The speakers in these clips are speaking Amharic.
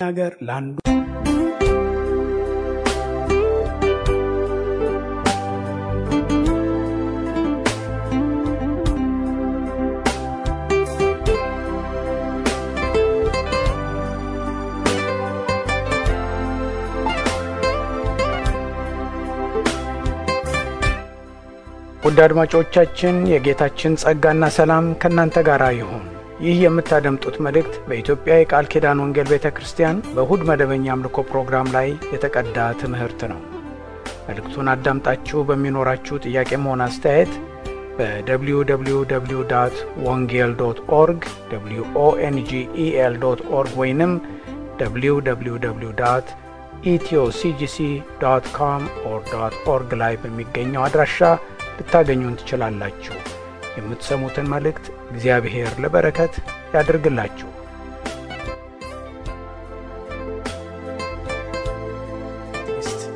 ነገር ለአንዱ ውድ አድማጮቻችን የጌታችን ጸጋና ሰላም ከእናንተ ጋር ይሁን። ይህ የምታደምጡት መልእክት በኢትዮጵያ የቃል ኪዳን ወንጌል ቤተ ክርስቲያን በእሁድ መደበኛ አምልኮ ፕሮግራም ላይ የተቀዳ ትምህርት ነው። መልእክቱን አዳምጣችሁ በሚኖራችሁ ጥያቄም ሆነ አስተያየት በ www ወንጌል dot org ወንጌል dot org ወይንም www ኢትዮሲጂሲ dot or org ላይ በሚገኘው አድራሻ ልታገኙን ትችላላችሁ። የምትሰሙትን መልእክት እግዚአብሔር ለበረከት ያድርግላችሁ።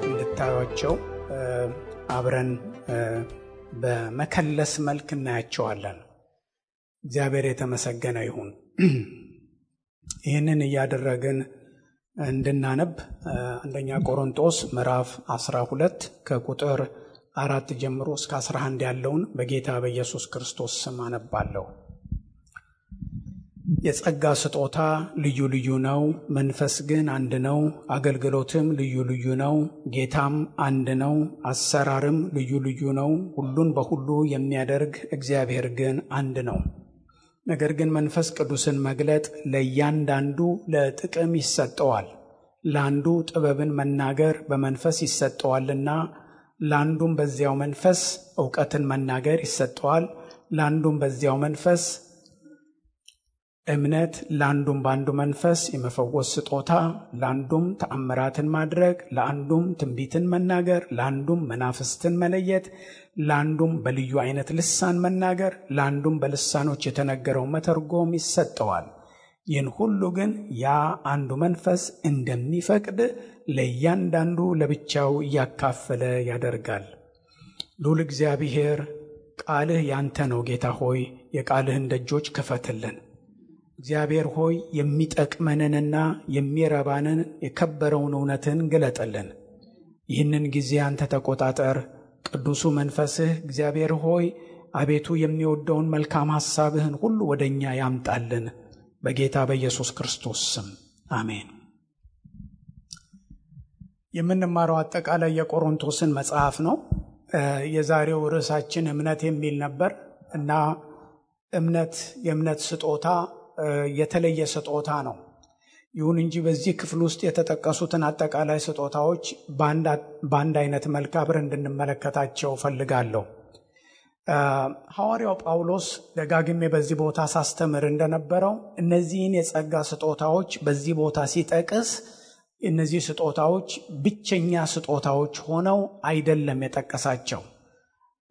እንድታዩቸው አብረን በመከለስ መልክ እናያቸዋለን። እግዚአብሔር የተመሰገነ ይሁን። ይህንን እያደረግን እንድናነብ አንደኛ ቆሮንጦስ ምዕራፍ 12 ከቁጥር አራት ጀምሮ እስከ 11 ያለውን በጌታ በኢየሱስ ክርስቶስ ስም አነባለሁ። የጸጋ ስጦታ ልዩ ልዩ ነው፣ መንፈስ ግን አንድ ነው። አገልግሎትም ልዩ ልዩ ነው፣ ጌታም አንድ ነው። አሰራርም ልዩ ልዩ ነው፣ ሁሉን በሁሉ የሚያደርግ እግዚአብሔር ግን አንድ ነው። ነገር ግን መንፈስ ቅዱስን መግለጥ ለእያንዳንዱ ለጥቅም ይሰጠዋል። ለአንዱ ጥበብን መናገር በመንፈስ ይሰጠዋልና ለአንዱም በዚያው መንፈስ እውቀትን መናገር ይሰጠዋል። ለአንዱም በዚያው መንፈስ እምነት፣ ለአንዱም በአንዱ መንፈስ የመፈወስ ስጦታ፣ ለአንዱም ተአምራትን ማድረግ፣ ለአንዱም ትንቢትን መናገር፣ ለአንዱም መናፍስትን መለየት፣ ለአንዱም በልዩ አይነት ልሳን መናገር፣ ለአንዱም በልሳኖች የተነገረው መተርጎም ይሰጠዋል። ይህን ሁሉ ግን ያ አንዱ መንፈስ እንደሚፈቅድ ለእያንዳንዱ ለብቻው እያካፈለ ያደርጋል። ሉል እግዚአብሔር ቃልህ ያንተ ነው። ጌታ ሆይ የቃልህን ደጆች ክፈትልን። እግዚአብሔር ሆይ የሚጠቅመንንና የሚረባንን የከበረውን እውነትን ግለጥልን። ይህንን ጊዜ አንተ ተቆጣጠር። ቅዱሱ መንፈስህ እግዚአብሔር ሆይ አቤቱ የሚወደውን መልካም ሐሳብህን ሁሉ ወደ እኛ ያምጣልን። በጌታ በኢየሱስ ክርስቶስ ስም አሜን። የምንማረው አጠቃላይ የቆሮንቶስን መጽሐፍ ነው። የዛሬው ርዕሳችን እምነት የሚል ነበር እና እምነት የእምነት ስጦታ የተለየ ስጦታ ነው። ይሁን እንጂ በዚህ ክፍል ውስጥ የተጠቀሱትን አጠቃላይ ስጦታዎች በአንድ አይነት መልክ አብረን እንድንመለከታቸው ፈልጋለሁ። ሐዋርያው ጳውሎስ ደጋግሜ በዚህ ቦታ ሳስተምር እንደነበረው እነዚህን የጸጋ ስጦታዎች በዚህ ቦታ ሲጠቅስ እነዚህ ስጦታዎች ብቸኛ ስጦታዎች ሆነው አይደለም የጠቀሳቸው።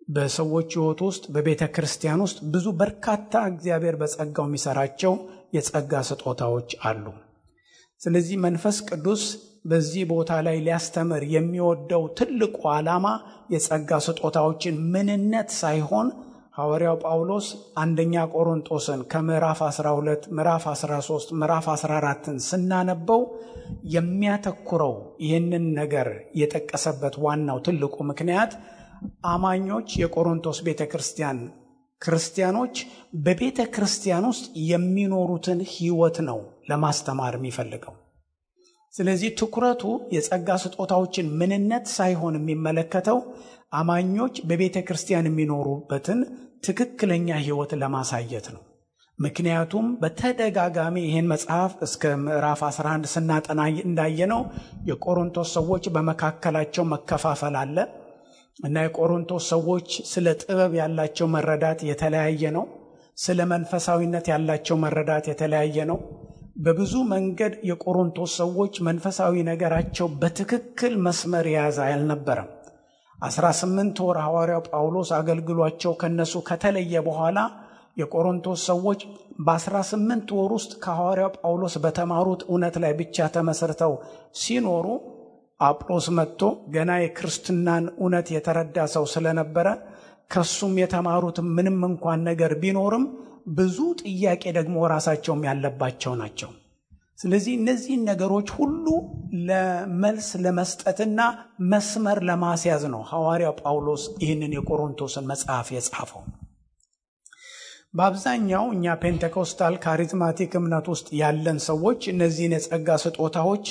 በሰዎች ሕይወት ውስጥ በቤተ ክርስቲያን ውስጥ ብዙ በርካታ እግዚአብሔር በጸጋው የሚሰራቸው የጸጋ ስጦታዎች አሉ። ስለዚህ መንፈስ ቅዱስ በዚህ ቦታ ላይ ሊያስተምር የሚወደው ትልቁ ዓላማ የጸጋ ስጦታዎችን ምንነት ሳይሆን ሐዋርያው ጳውሎስ አንደኛ ቆሮንጦስን ከምዕራፍ 12 ምዕራፍ 13 ምዕራፍ 14ን ስናነበው የሚያተኩረው ይህንን ነገር የጠቀሰበት ዋናው ትልቁ ምክንያት አማኞች የቆሮንቶስ ቤተ ክርስቲያን ክርስቲያኖች በቤተ ክርስቲያን ውስጥ የሚኖሩትን ሕይወት ነው ለማስተማር የሚፈልገው። ስለዚህ ትኩረቱ የጸጋ ስጦታዎችን ምንነት ሳይሆን የሚመለከተው አማኞች በቤተ ክርስቲያን የሚኖሩበትን ትክክለኛ ሕይወት ለማሳየት ነው። ምክንያቱም በተደጋጋሚ ይህን መጽሐፍ እስከ ምዕራፍ 11 ስናጠና እንዳየነው የቆሮንቶስ ሰዎች በመካከላቸው መከፋፈል አለ እና የቆሮንቶስ ሰዎች ስለ ጥበብ ያላቸው መረዳት የተለያየ ነው። ስለ መንፈሳዊነት ያላቸው መረዳት የተለያየ ነው። በብዙ መንገድ የቆሮንቶስ ሰዎች መንፈሳዊ ነገራቸው በትክክል መስመር የያዘ አልነበረም። 18 ወር ሐዋርያው ጳውሎስ አገልግሏቸው ከነሱ ከተለየ በኋላ የቆሮንቶስ ሰዎች በ18 ወር ውስጥ ከሐዋርያው ጳውሎስ በተማሩት እውነት ላይ ብቻ ተመስርተው ሲኖሩ አጵሎስ መጥቶ ገና የክርስትናን እውነት የተረዳ ሰው ስለነበረ ከሱም የተማሩት ምንም እንኳን ነገር ቢኖርም ብዙ ጥያቄ ደግሞ ራሳቸውም ያለባቸው ናቸው። ስለዚህ እነዚህን ነገሮች ሁሉ ለመልስ ለመስጠትና መስመር ለማስያዝ ነው ሐዋርያው ጳውሎስ ይህንን የቆሮንቶስን መጽሐፍ የጻፈው። በአብዛኛው እኛ ፔንቴኮስታል ካሪዝማቲክ እምነት ውስጥ ያለን ሰዎች እነዚህን የጸጋ ስጦታዎች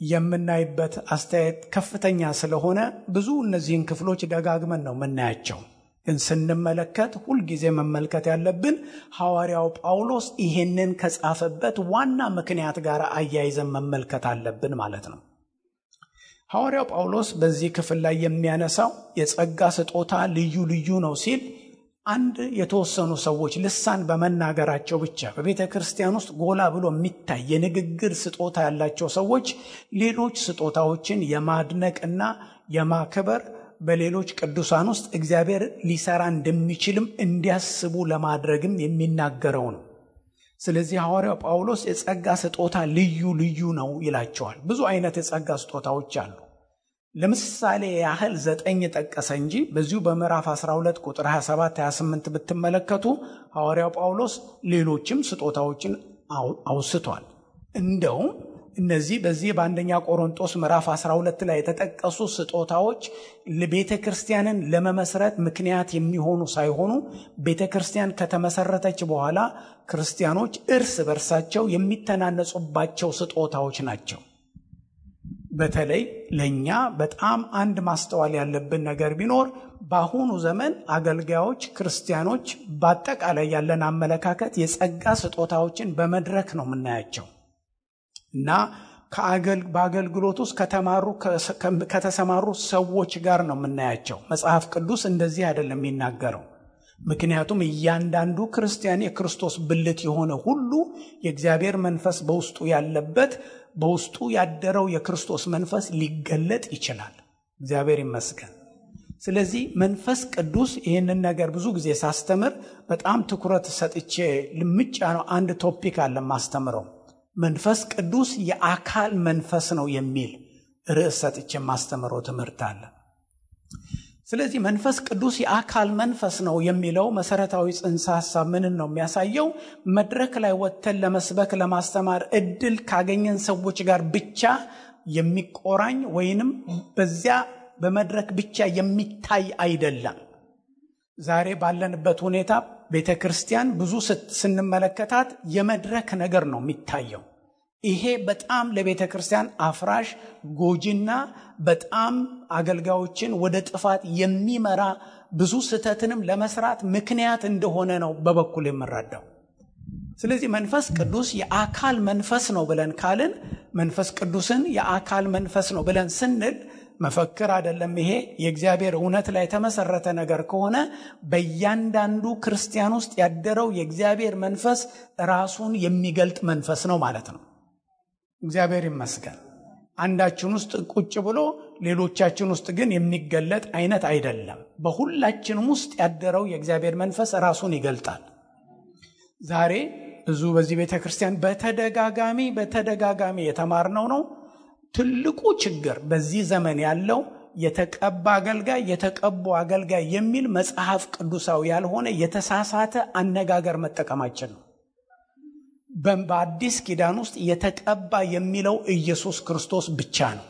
የምናይበት አስተያየት ከፍተኛ ስለሆነ ብዙ እነዚህን ክፍሎች ደጋግመን ነው የምናያቸው። ግን ስንመለከት ሁልጊዜ መመልከት ያለብን ሐዋርያው ጳውሎስ ይሄንን ከጻፈበት ዋና ምክንያት ጋር አያይዘን መመልከት አለብን ማለት ነው። ሐዋርያው ጳውሎስ በዚህ ክፍል ላይ የሚያነሳው የጸጋ ስጦታ ልዩ ልዩ ነው ሲል አንድ የተወሰኑ ሰዎች ልሳን በመናገራቸው ብቻ በቤተ ክርስቲያን ውስጥ ጎላ ብሎ የሚታይ የንግግር ስጦታ ያላቸው ሰዎች ሌሎች ስጦታዎችን የማድነቅና የማክበር በሌሎች ቅዱሳን ውስጥ እግዚአብሔር ሊሰራ እንደሚችልም እንዲያስቡ ለማድረግም የሚናገረው ነው። ስለዚህ ሐዋርያው ጳውሎስ የጸጋ ስጦታ ልዩ ልዩ ነው ይላቸዋል። ብዙ አይነት የጸጋ ስጦታዎች አሉ። ለምሳሌ ያህል ዘጠኝ ጠቀሰ እንጂ በዚሁ በምዕራፍ 12 ቁጥር 27 28 ብትመለከቱ ሐዋርያው ጳውሎስ ሌሎችም ስጦታዎችን አውስቷል። እንደውም እነዚህ በዚህ በአንደኛ ቆሮንጦስ ምዕራፍ 12 ላይ የተጠቀሱ ስጦታዎች ቤተ ክርስቲያንን ለመመስረት ምክንያት የሚሆኑ ሳይሆኑ ቤተ ክርስቲያን ከተመሰረተች በኋላ ክርስቲያኖች እርስ በርሳቸው የሚተናነጹባቸው ስጦታዎች ናቸው። በተለይ ለእኛ በጣም አንድ ማስተዋል ያለብን ነገር ቢኖር በአሁኑ ዘመን አገልጋዮች፣ ክርስቲያኖች በአጠቃላይ ያለን አመለካከት የጸጋ ስጦታዎችን በመድረክ ነው የምናያቸው እና በአገልግሎት ውስጥ ከተሰማሩ ሰዎች ጋር ነው የምናያቸው። መጽሐፍ ቅዱስ እንደዚህ አይደለም የሚናገረው። ምክንያቱም እያንዳንዱ ክርስቲያን የክርስቶስ ብልት የሆነ ሁሉ የእግዚአብሔር መንፈስ በውስጡ ያለበት በውስጡ ያደረው የክርስቶስ መንፈስ ሊገለጥ ይችላል። እግዚአብሔር ይመስገን። ስለዚህ መንፈስ ቅዱስ ይህንን ነገር ብዙ ጊዜ ሳስተምር በጣም ትኩረት ሰጥቼ ልምጫ ነው። አንድ ቶፒክ አለ ማስተምረው መንፈስ ቅዱስ የአካል መንፈስ ነው የሚል ርዕስ ሰጥቼ የማስተምረው ትምህርት አለ። ስለዚህ መንፈስ ቅዱስ የአካል መንፈስ ነው የሚለው መሰረታዊ ጽንሰ ሀሳብ ምንን ነው የሚያሳየው? መድረክ ላይ ወጥተን ለመስበክ ለማስተማር እድል ካገኘን ሰዎች ጋር ብቻ የሚቆራኝ ወይንም በዚያ በመድረክ ብቻ የሚታይ አይደለም። ዛሬ ባለንበት ሁኔታ ቤተ ክርስቲያን ብዙ ስንመለከታት የመድረክ ነገር ነው የሚታየው። ይሄ በጣም ለቤተ ክርስቲያን አፍራሽ ጎጂና በጣም አገልጋዮችን ወደ ጥፋት የሚመራ ብዙ ስህተትንም ለመስራት ምክንያት እንደሆነ ነው በበኩል የምረዳው። ስለዚህ መንፈስ ቅዱስ የአካል መንፈስ ነው ብለን ካልን መንፈስ ቅዱስን የአካል መንፈስ ነው ብለን ስንል መፈክር አይደለም። ይሄ የእግዚአብሔር እውነት ላይ የተመሰረተ ነገር ከሆነ በእያንዳንዱ ክርስቲያን ውስጥ ያደረው የእግዚአብሔር መንፈስ ራሱን የሚገልጥ መንፈስ ነው ማለት ነው። እግዚአብሔር ይመስገን። አንዳችን ውስጥ ቁጭ ብሎ ሌሎቻችን ውስጥ ግን የሚገለጥ አይነት አይደለም። በሁላችንም ውስጥ ያደረው የእግዚአብሔር መንፈስ ራሱን ይገልጣል። ዛሬ ብዙ በዚህ ቤተ ክርስቲያን በተደጋጋሚ በተደጋጋሚ የተማርነው ነው። ትልቁ ችግር በዚህ ዘመን ያለው የተቀባ አገልጋይ የተቀቡ አገልጋይ የሚል መጽሐፍ ቅዱሳዊ ያልሆነ የተሳሳተ አነጋገር መጠቀማችን ነው። በአዲስ ኪዳን ውስጥ የተቀባ የሚለው ኢየሱስ ክርስቶስ ብቻ ነው።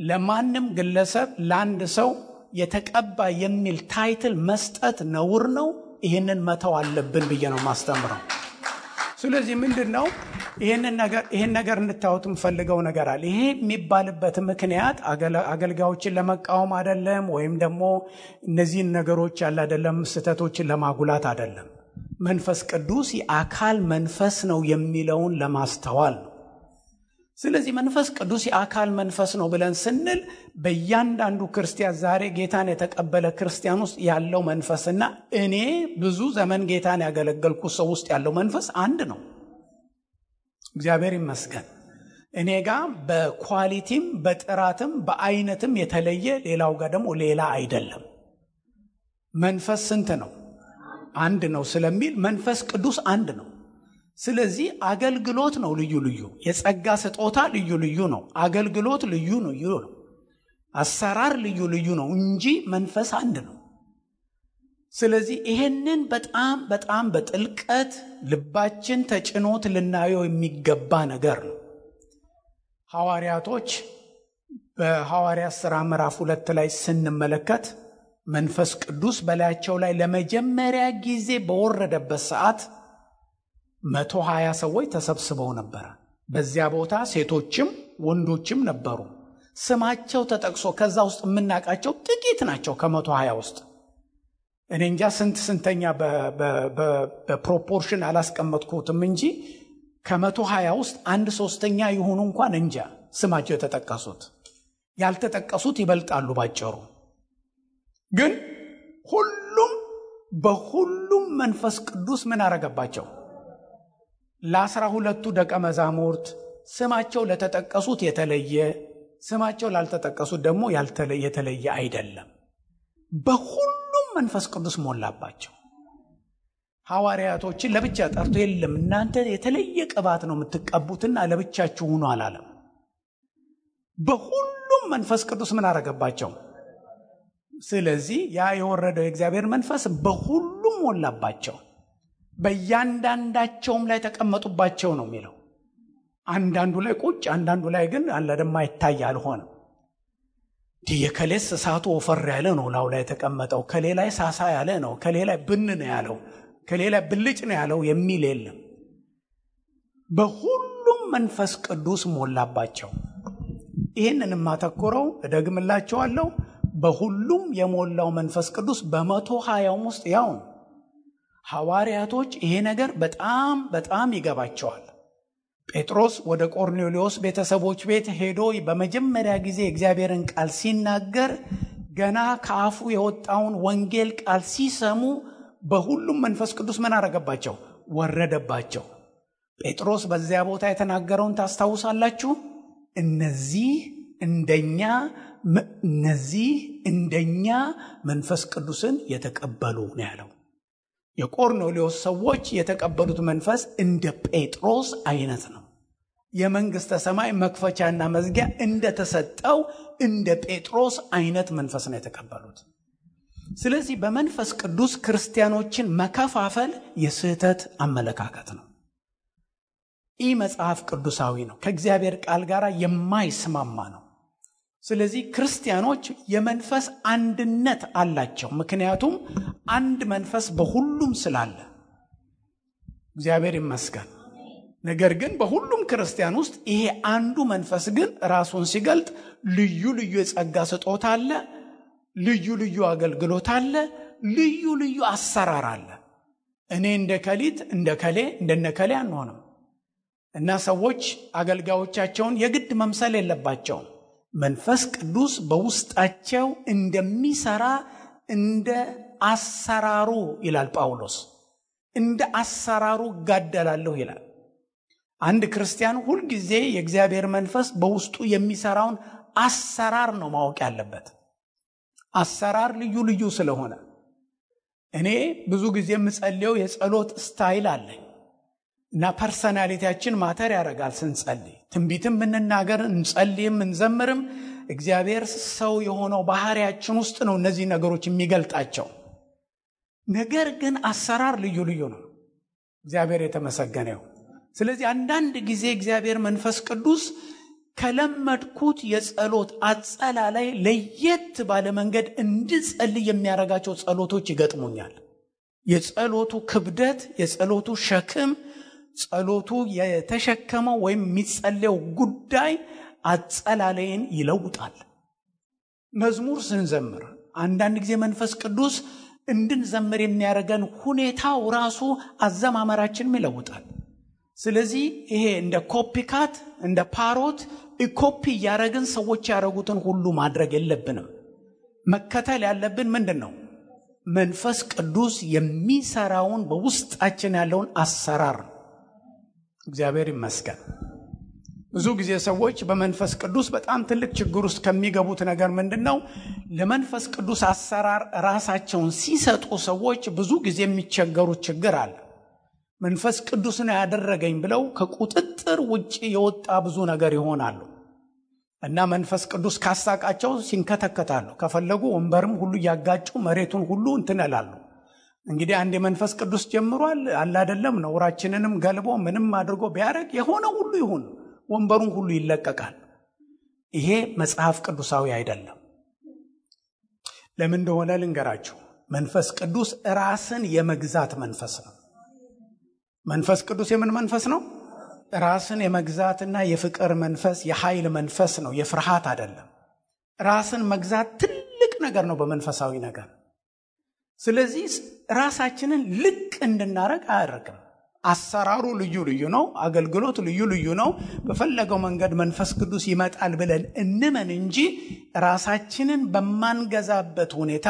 ለማንም ግለሰብ ለአንድ ሰው የተቀባ የሚል ታይትል መስጠት ነውር ነው። ይህንን መተው አለብን ብዬ ነው ማስተምረው። ስለዚህ ምንድን ነው ይህን ነገር እንድታዩት የምፈልገው ነገር አለ። ይሄ የሚባልበት ምክንያት አገልጋዮችን ለመቃወም አይደለም፣ ወይም ደግሞ እነዚህን ነገሮች ያለ አይደለም ስህተቶችን ለማጉላት አይደለም። መንፈስ ቅዱስ የአካል መንፈስ ነው የሚለውን ለማስተዋል ነው። ስለዚህ መንፈስ ቅዱስ የአካል መንፈስ ነው ብለን ስንል በእያንዳንዱ ክርስቲያን ዛሬ ጌታን የተቀበለ ክርስቲያን ውስጥ ያለው መንፈስና እኔ ብዙ ዘመን ጌታን ያገለገልኩ ሰው ውስጥ ያለው መንፈስ አንድ ነው። እግዚአብሔር ይመስገን። እኔ ጋር በኳሊቲም በጥራትም በአይነትም የተለየ ሌላው ጋር ደግሞ ሌላ አይደለም። መንፈስ ስንት ነው? አንድ ነው ስለሚል መንፈስ ቅዱስ አንድ ነው። ስለዚህ አገልግሎት ነው ልዩ ልዩ፣ የጸጋ ስጦታ ልዩ ልዩ ነው። አገልግሎት ልዩ ልዩ ነው። አሰራር ልዩ ልዩ ነው እንጂ መንፈስ አንድ ነው። ስለዚህ ይሄንን በጣም በጣም በጥልቀት ልባችን ተጭኖት ልናየው የሚገባ ነገር ነው። ሐዋርያቶች በሐዋርያት ሥራ ምዕራፍ ሁለት ላይ ስንመለከት መንፈስ ቅዱስ በላያቸው ላይ ለመጀመሪያ ጊዜ በወረደበት ሰዓት መቶ ሀያ ሰዎች ተሰብስበው ነበረ። በዚያ ቦታ ሴቶችም ወንዶችም ነበሩ። ስማቸው ተጠቅሶ ከዛ ውስጥ የምናውቃቸው ጥቂት ናቸው። ከመቶ ሀያ ውስጥ እኔ እንጃ ስንት ስንተኛ በፕሮፖርሽን አላስቀመጥኩትም እንጂ ከመቶ ሀያ ውስጥ አንድ ሶስተኛ የሆኑ እንኳን እንጃ ስማቸው የተጠቀሱት ያልተጠቀሱት ይበልጣሉ። ባጭሩ ግን ሁሉም በሁሉም መንፈስ ቅዱስ ምን አረገባቸው? ለአስራ ሁለቱ ደቀ መዛሙርት ስማቸው ለተጠቀሱት የተለየ ስማቸው ላልተጠቀሱት ደግሞ የተለየ አይደለም። በሁሉም መንፈስ ቅዱስ ሞላባቸው። ሐዋርያቶችን ለብቻ ጠርቶ የለም እናንተ የተለየ ቅባት ነው የምትቀቡትና ለብቻችሁ ሁኑ አላለም። በሁሉም መንፈስ ቅዱስ ምን አረገባቸው? ስለዚህ ያ የወረደው የእግዚአብሔር መንፈስ በሁሉም ሞላባቸው፣ በእያንዳንዳቸውም ላይ ተቀመጡባቸው ነው የሚለው። አንዳንዱ ላይ ቁጭ፣ አንዳንዱ ላይ ግን አለደማ ይታይ አልሆነም። የከሌስ እሳቱ ወፈር ያለ ነው ላው ላይ የተቀመጠው፣ ከሌ ላይ ሳሳ ያለ ነው፣ ከሌ ላይ ብን ነው ያለው፣ ከሌ ላይ ብልጭ ነው ያለው የሚል የለም። በሁሉም መንፈስ ቅዱስ ሞላባቸው። ይህንን የማተኩረው እደግምላቸዋለሁ፣ በሁሉም የሞላው መንፈስ ቅዱስ በመቶ ሀያውም ውስጥ ያው ሐዋርያቶች ይሄ ነገር በጣም በጣም ይገባቸዋል። ጴጥሮስ ወደ ቆርኔሌዎስ ቤተሰቦች ቤት ሄዶ በመጀመሪያ ጊዜ እግዚአብሔርን ቃል ሲናገር ገና ከአፉ የወጣውን ወንጌል ቃል ሲሰሙ በሁሉም መንፈስ ቅዱስ ምን አረገባቸው? ወረደባቸው። ጴጥሮስ በዚያ ቦታ የተናገረውን ታስታውሳላችሁ። እነዚህ እንደኛ እነዚህ እንደኛ መንፈስ ቅዱስን የተቀበሉ ነው ያለው። የቆርኔሌዎስ ሰዎች የተቀበሉት መንፈስ እንደ ጴጥሮስ አይነት ነው። የመንግሥተ ሰማይ መክፈቻና መዝጊያ እንደተሰጠው እንደ ጴጥሮስ አይነት መንፈስ ነው የተቀበሉት። ስለዚህ በመንፈስ ቅዱስ ክርስቲያኖችን መከፋፈል የስህተት አመለካከት ነው። ይህ መጽሐፍ ቅዱሳዊ ነው፣ ከእግዚአብሔር ቃል ጋር የማይስማማ ነው። ስለዚህ ክርስቲያኖች የመንፈስ አንድነት አላቸው። ምክንያቱም አንድ መንፈስ በሁሉም ስላለ እግዚአብሔር ይመስገን። ነገር ግን በሁሉም ክርስቲያን ውስጥ ይሄ አንዱ መንፈስ ግን ራሱን ሲገልጥ ልዩ ልዩ የጸጋ ስጦታ አለ፣ ልዩ ልዩ አገልግሎት አለ፣ ልዩ ልዩ አሰራር አለ። እኔ እንደ ከሊት እንደ ከሌ እንደነ ከሌ አንሆንም እና ሰዎች አገልጋዮቻቸውን የግድ መምሰል የለባቸውም። መንፈስ ቅዱስ በውስጣቸው እንደሚሰራ እንደ አሰራሩ ይላል ጳውሎስ። እንደ አሰራሩ እጋደላለሁ ይላል። አንድ ክርስቲያን ሁልጊዜ የእግዚአብሔር መንፈስ በውስጡ የሚሰራውን አሰራር ነው ማወቅ ያለበት። አሰራር ልዩ ልዩ ስለሆነ እኔ ብዙ ጊዜ የምጸልየው የጸሎት style አለኝ እና personality ያችን matter ያደርጋል ስንጸልይ። ትንቢትም እንናገር እንጸልይም እንዘምርም እግዚአብሔር ሰው የሆነው ባህሪያችን ውስጥ ነው እነዚህ ነገሮች የሚገልጣቸው። ነገር ግን አሰራር ልዩ ልዩ ነው። እግዚአብሔር የተመሰገነው ስለዚህ አንዳንድ ጊዜ እግዚአብሔር መንፈስ ቅዱስ ከለመድኩት የጸሎት አጸላላይ ለየት ባለ መንገድ እንድጸልይ የሚያደርጋቸው ጸሎቶች ይገጥሙኛል። የጸሎቱ ክብደት የጸሎቱ ሸክም ጸሎቱ የተሸከመው ወይም የሚጸለየው ጉዳይ አጸላለይን ይለውጣል። መዝሙር ስንዘምር አንዳንድ ጊዜ መንፈስ ቅዱስ እንድንዘምር የሚያደርገን ሁኔታው ራሱ አዘማመራችንም ይለውጣል። ስለዚህ ይሄ እንደ copycat እንደ parrot copy እያደረግን ሰዎች ያደረጉትን ሁሉ ማድረግ የለብንም። መከተል ያለብን ምንድን ነው? መንፈስ ቅዱስ የሚሰራውን በውስጣችን ያለውን አሰራር ነው። እግዚአብሔር ይመስገን። ብዙ ጊዜ ሰዎች በመንፈስ ቅዱስ በጣም ትልቅ ችግር ውስጥ ከሚገቡት ነገር ምንድን ነው? ለመንፈስ ቅዱስ አሰራር ራሳቸውን ሲሰጡ ሰዎች ብዙ ጊዜ የሚቸገሩት ችግር አለ። መንፈስ ቅዱስ ነው ያደረገኝ ብለው ከቁጥጥር ውጭ የወጣ ብዙ ነገር ይሆናሉ እና መንፈስ ቅዱስ ካሳቃቸው ሲንከተከታሉ። ከፈለጉ ወንበርም ሁሉ እያጋጩ መሬቱን ሁሉ እንትን ይላሉ። እንግዲህ አንድ የመንፈስ ቅዱስ ጀምሯል። አለ ነውራችንንም ገልቦ ምንም አድርጎ ቢያደርግ የሆነ ሁሉ ይሁን ወንበሩን ሁሉ ይለቀቃል። ይሄ መጽሐፍ ቅዱሳዊ አይደለም። ለምን እንደሆነ ልንገራችሁ። መንፈስ ቅዱስ ራስን የመግዛት መንፈስ ነው። መንፈስ ቅዱስ የምን መንፈስ ነው? ራስን የመግዛትና የፍቅር መንፈስ የኃይል መንፈስ ነው የፍርሃት አይደለም። ራስን መግዛት ትልቅ ነገር ነው በመንፈሳዊ ነገር ስለዚህ ራሳችንን ልቅ እንድናረግ አያደርግም። አሰራሩ ልዩ ልዩ ነው አገልግሎት ልዩ ልዩ ነው። በፈለገው መንገድ መንፈስ ቅዱስ ይመጣል ብለን እንመን እንጂ ራሳችንን በማንገዛበት ሁኔታ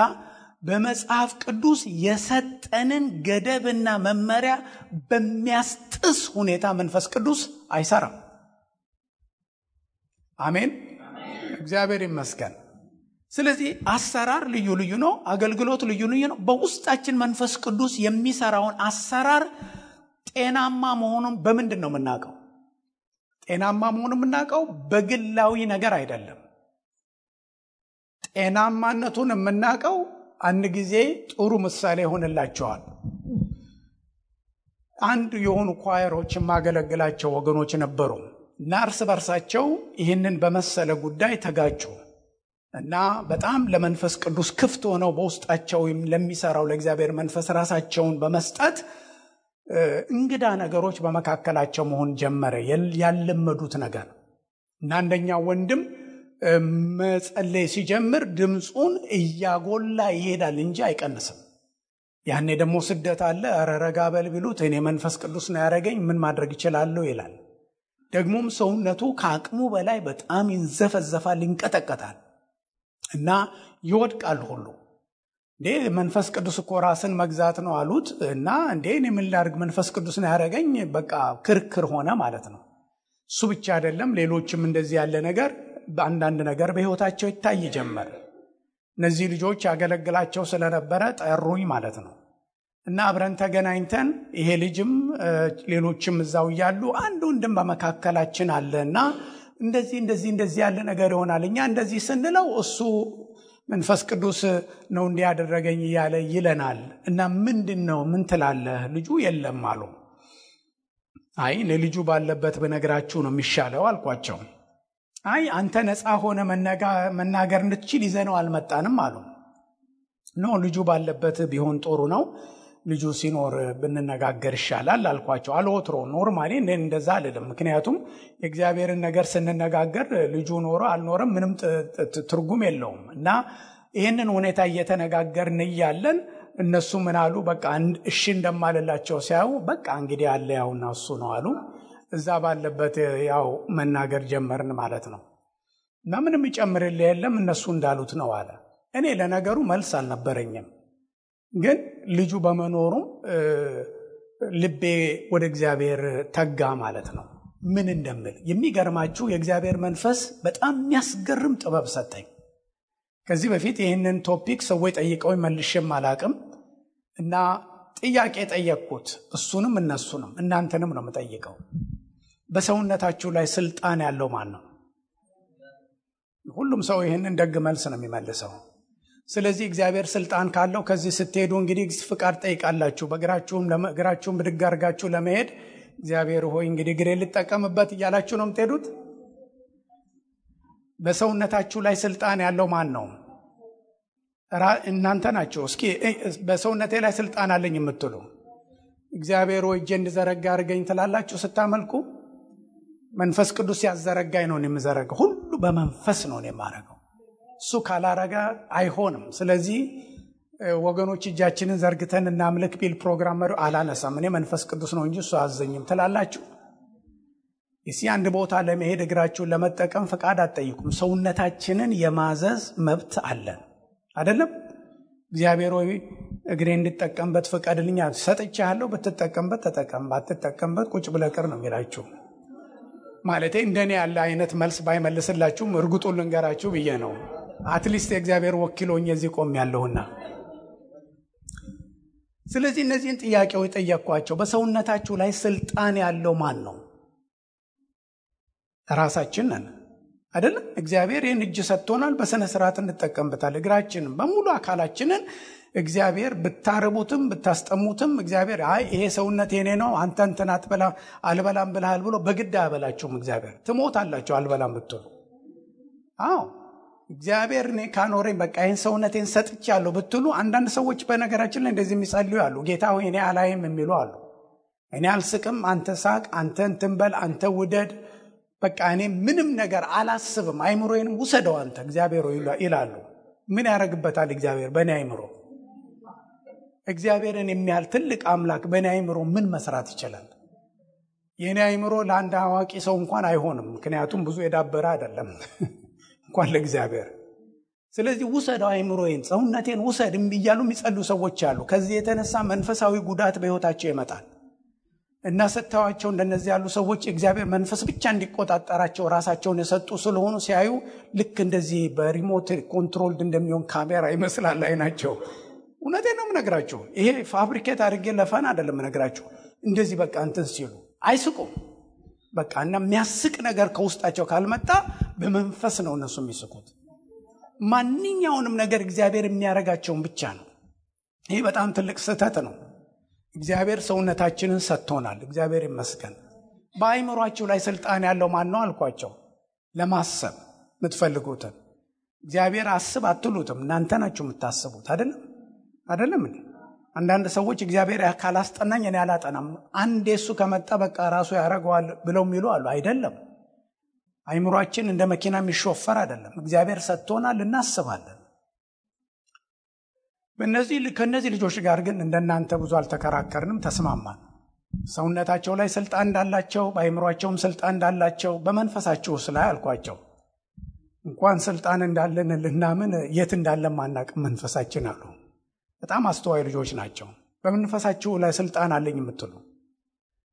በመጽሐፍ ቅዱስ የሰጠንን ገደብና መመሪያ በሚያስጥስ ሁኔታ መንፈስ ቅዱስ አይሰራም። አሜን? እግዚአብሔር ይመስገን ስለዚህ አሰራር ልዩ ልዩ ነው አገልግሎት ልዩ ልዩ ነው። በውስጣችን መንፈስ ቅዱስ የሚሰራውን አሰራር ጤናማ መሆኑን በምንድን ነው የምናውቀው? ጤናማ መሆኑን የምናውቀው በግላዊ ነገር አይደለም። ጤናማነቱን የምናውቀው አንድ ጊዜ ጥሩ ምሳሌ ይሆንላቸዋል። አንድ የሆኑ ኳየሮች የማገለግላቸው ወገኖች ነበሩ እና እርስ በርሳቸው ይህንን በመሰለ ጉዳይ ተጋጩ እና በጣም ለመንፈስ ቅዱስ ክፍት ሆነው በውስጣቸው ለሚሰራው ለእግዚአብሔር መንፈስ ራሳቸውን በመስጠት እንግዳ ነገሮች በመካከላቸው መሆን ጀመረ። ያለመዱት ነገር። እና አንደኛው ወንድም መጸለይ ሲጀምር ድምፁን እያጎላ ይሄዳል እንጂ አይቀንስም። ያኔ ደግሞ ስደት አለ። ኧረ ረጋ በል ቢሉት እኔ መንፈስ ቅዱስ ነው ያደረገኝ ምን ማድረግ ይችላለሁ ይላል። ደግሞም ሰውነቱ ከአቅሙ በላይ በጣም ይንዘፈዘፋል ይንቀጠቀጣል እና ይወድቃል ሁሉ። እንዴ መንፈስ ቅዱስ እኮ ራስን መግዛት ነው አሉት። እና እንዴ እኔ ምን ላድርግ? መንፈስ ቅዱስ ነው ያደረገኝ በቃ ክርክር ሆነ ማለት ነው። እሱ ብቻ አይደለም ሌሎችም እንደዚህ ያለ ነገር በአንዳንድ ነገር በህይወታቸው ይታይ ጀመር። እነዚህ ልጆች ያገለግላቸው ስለነበረ ጠሩኝ ማለት ነው። እና አብረን ተገናኝተን ይሄ ልጅም ሌሎችም እዛው እያሉ አንድ ወንድም በመካከላችን አለ እና እንደዚህ እንደዚህ እንደዚህ ያለ ነገር ይሆናል። እኛ እንደዚህ ስንለው እሱ መንፈስ ቅዱስ ነው እንዲያደረገኝ እያለ ይለናል። እና ምንድን ነው ምን ትላለህ? ልጁ የለም አሉ። አይ ለልጁ ባለበት በነገራችሁ ነው የሚሻለው አልኳቸው። አይ አንተ ነፃ ሆነ መናገር እንድትችል ይዘነው አልመጣንም አሉ። No ልጁ ባለበት ቢሆን ጥሩ ነው ልጁ ሲኖር ብንነጋገር ይሻላል አልኳቸው። ወትሮ normally እንደዛ አልልም። ምክንያቱም የእግዚአብሔርን ነገር ስንነጋገር ልጁ ኖረ አልኖረም ምንም ትርጉም የለውም። እና ይህንን ሁኔታ እየተነጋገርን እያለን እነሱ ምን አሉ? በቃ እሺ እንደማልላቸው ሲያዩ በቃ እንግዲህ አለ ያውና እሱ ነው አሉ። እዛ ባለበት ያው መናገር ጀመርን ማለት ነው። እና ምንም ይጨምርልህ የለም እነሱ እንዳሉት ነው አለ። እኔ ለነገሩ መልስ አልነበረኝም ግን ልጁ በመኖሩ ልቤ ወደ እግዚአብሔር ተጋ ማለት ነው። ምን እንደምል? የሚገርማችሁ የእግዚአብሔር መንፈስ በጣም የሚያስገርም ጥበብ ሰጠኝ። ከዚህ በፊት ይህንን ቶፒክ ሰዎች ጠይቀው መልሼም አላቅም። እና ጥያቄ ጠየቅኩት። እሱንም እነሱንም እናንተንም ነው የምጠይቀው። በሰውነታችሁ ላይ ስልጣን ያለው ማን ነው? ሁሉም ሰው ይህንን ደግ መልስ ነው የሚመልሰው ስለዚህ እግዚአብሔር ስልጣን ካለው ከዚህ ስትሄዱ እንግዲህ ፍቃድ ጠይቃላችሁ በእግራችሁም እግራችሁም ብድግ አርጋችሁ ለመሄድ እግዚአብሔር ሆይ እንግዲህ ግሬ ልጠቀምበት እያላችሁ ነው የምትሄዱት? በሰውነታችሁ ላይ ስልጣን ያለው ማን ነው? እናንተ ናቸው። እስኪ በሰውነቴ ላይ ስልጣን አለኝ የምትሉ እግዚአብሔር ወይ እጄ እንድዘረጋ አድርገኝ ትላላችሁ ስታመልኩ? መንፈስ ቅዱስ ያዘረጋኝ ነው የምዘረገው ሁሉ በመንፈስ ነው የማረገው እሱ ካላረገ አይሆንም። ስለዚህ ወገኖች እጃችንን ዘርግተን እናምልክ ቢል ፕሮግራም መሪ አላነሳም። እኔ መንፈስ ቅዱስ ነው እንጂ እሱ አዘኝም ትላላችሁ? እሲ አንድ ቦታ ለመሄድ እግራችሁን ለመጠቀም ፈቃድ አትጠይቁም። ሰውነታችንን የማዘዝ መብት አለን። አይደለም? እግዚአብሔር ወይ እግሬ እንድጠቀምበት ፍቀድልኛ ሰጥቻለሁ ብትጠቀምበት ተጠቀም ባትጠቀምበት ቁጭ ብለቅር ነው የሚላችሁ። ማለቴ እንደኔ ያለ አይነት መልስ ባይመልስላችሁም እርግጡን ልንገራችሁ ብዬ ነው አትሊስት የእግዚአብሔር ወኪሎኝ የዚህ ቆም ያለሁና ስለዚህ እነዚህን ጥያቄዎች ጠየቅኳቸው። በሰውነታችሁ ላይ ስልጣን ያለው ማን ነው ራሳችን ነን። አይደለም እግዚአብሔር ይህን እጅ ሰጥቶናል በስነ ስርዓት እንጠቀምበታል እግራችንን በሙሉ አካላችንን እግዚአብሔር ብታርቡትም ብታስጠሙትም እግዚአብሔር አይ ይሄ ሰውነት የኔ ነው አንተ እንትን አትበላ አልበላም ብልሃል ብሎ በግድ አያበላችሁም። እግዚአብሔር። ትሞታላችሁ አልበላም ብትሉ። አዎ እግዚአብሔር እኔ ካኖረኝ በቃ ይህን ሰውነቴን ሰጥቻለሁ ብትሉ፣ አንዳንድ ሰዎች በነገራችን ላይ እንደዚህ የሚጸልዩ አሉ። ጌታ ሆይ እኔ አላይም የሚሉ አሉ። እኔ አልስቅም፣ አንተ ሳቅ፣ አንተ እንትን አንተ ውደድ፣ በቃ እኔ ምንም ነገር አላስብም፣ አይምሮዬንም ውሰደው አንተ እግዚአብሔር ይላሉ። ምን ያደርግበታል እግዚአብሔር በእኔ አይምሮ? እግዚአብሔርን የሚያህል ትልቅ አምላክ በእኔ አይምሮ ምን መስራት ይችላል? የእኔ አይምሮ ለአንድ አዋቂ ሰው እንኳን አይሆንም። ምክንያቱም ብዙ የዳበረ አይደለም እንኳን ለእግዚአብሔር። ስለዚህ ውሰደው አይምሮዬን፣ ሰውነቴን ውሰድ እያሉ የሚጸሉ ሰዎች አሉ። ከዚህ የተነሳ መንፈሳዊ ጉዳት በሕይወታቸው ይመጣል እና ስታዩዋቸው እንደነዚህ ያሉ ሰዎች እግዚአብሔር መንፈስ ብቻ እንዲቆጣጠራቸው ራሳቸውን የሰጡ ስለሆኑ ሲያዩ ልክ እንደዚህ በ remote controlled እንደሚሆን ካሜራ ይመስላል አይናቸው። እውነቴን ነው የምነግራችሁ። ይሄ fabricate አድርጌ ለ fun አይደለም የምነግራችሁ። እንደዚህ በቃ እንትን ሲሉ አይስቁም። በቃ እና የሚያስቅ ነገር ከውስጣቸው ካልመጣ በመንፈስ ነው እነሱ የሚስቁት። ማንኛውንም ነገር እግዚአብሔር የሚያደርጋቸውን ብቻ ነው። ይህ በጣም ትልቅ ስህተት ነው። እግዚአብሔር ሰውነታችንን ሰጥቶናል። እግዚአብሔር ይመስገን። በአይምሯችሁ ላይ ስልጣን ያለው ማን ነው አልኳቸው። ለማሰብ የምትፈልጉትን እግዚአብሔር አስብ አትሉትም። እናንተ ናችሁ የምታስቡት አይደለም አይደለም? አንዳንድ ሰዎች እግዚአብሔር ካላስጠናኝ እኔ አላጠናም፣ አንዴ እሱ ከመጣ በቃ ራሱ ያደርገዋል ብለው የሚሉ አሉ። አይደለም። አይምሯችን እንደ መኪና የሚሾፈር አይደለም። እግዚአብሔር ሰጥቶናል፣ እናስባለን። ከእነዚህ ልጆች ጋር ግን እንደናንተ ብዙ አልተከራከርንም፣ ተስማማን። ሰውነታቸው ላይ ስልጣን እንዳላቸው፣ በአይምሯቸውም ስልጣን እንዳላቸው በመንፈሳቸው ላይ አልኳቸው። እንኳን ስልጣን እንዳለን ልናምን የት እንዳለን ማናቅም መንፈሳችን አሉ። በጣም አስተዋይ ልጆች ናቸው። በመንፈሳችሁ ላይ ስልጣን አለኝ የምትሉ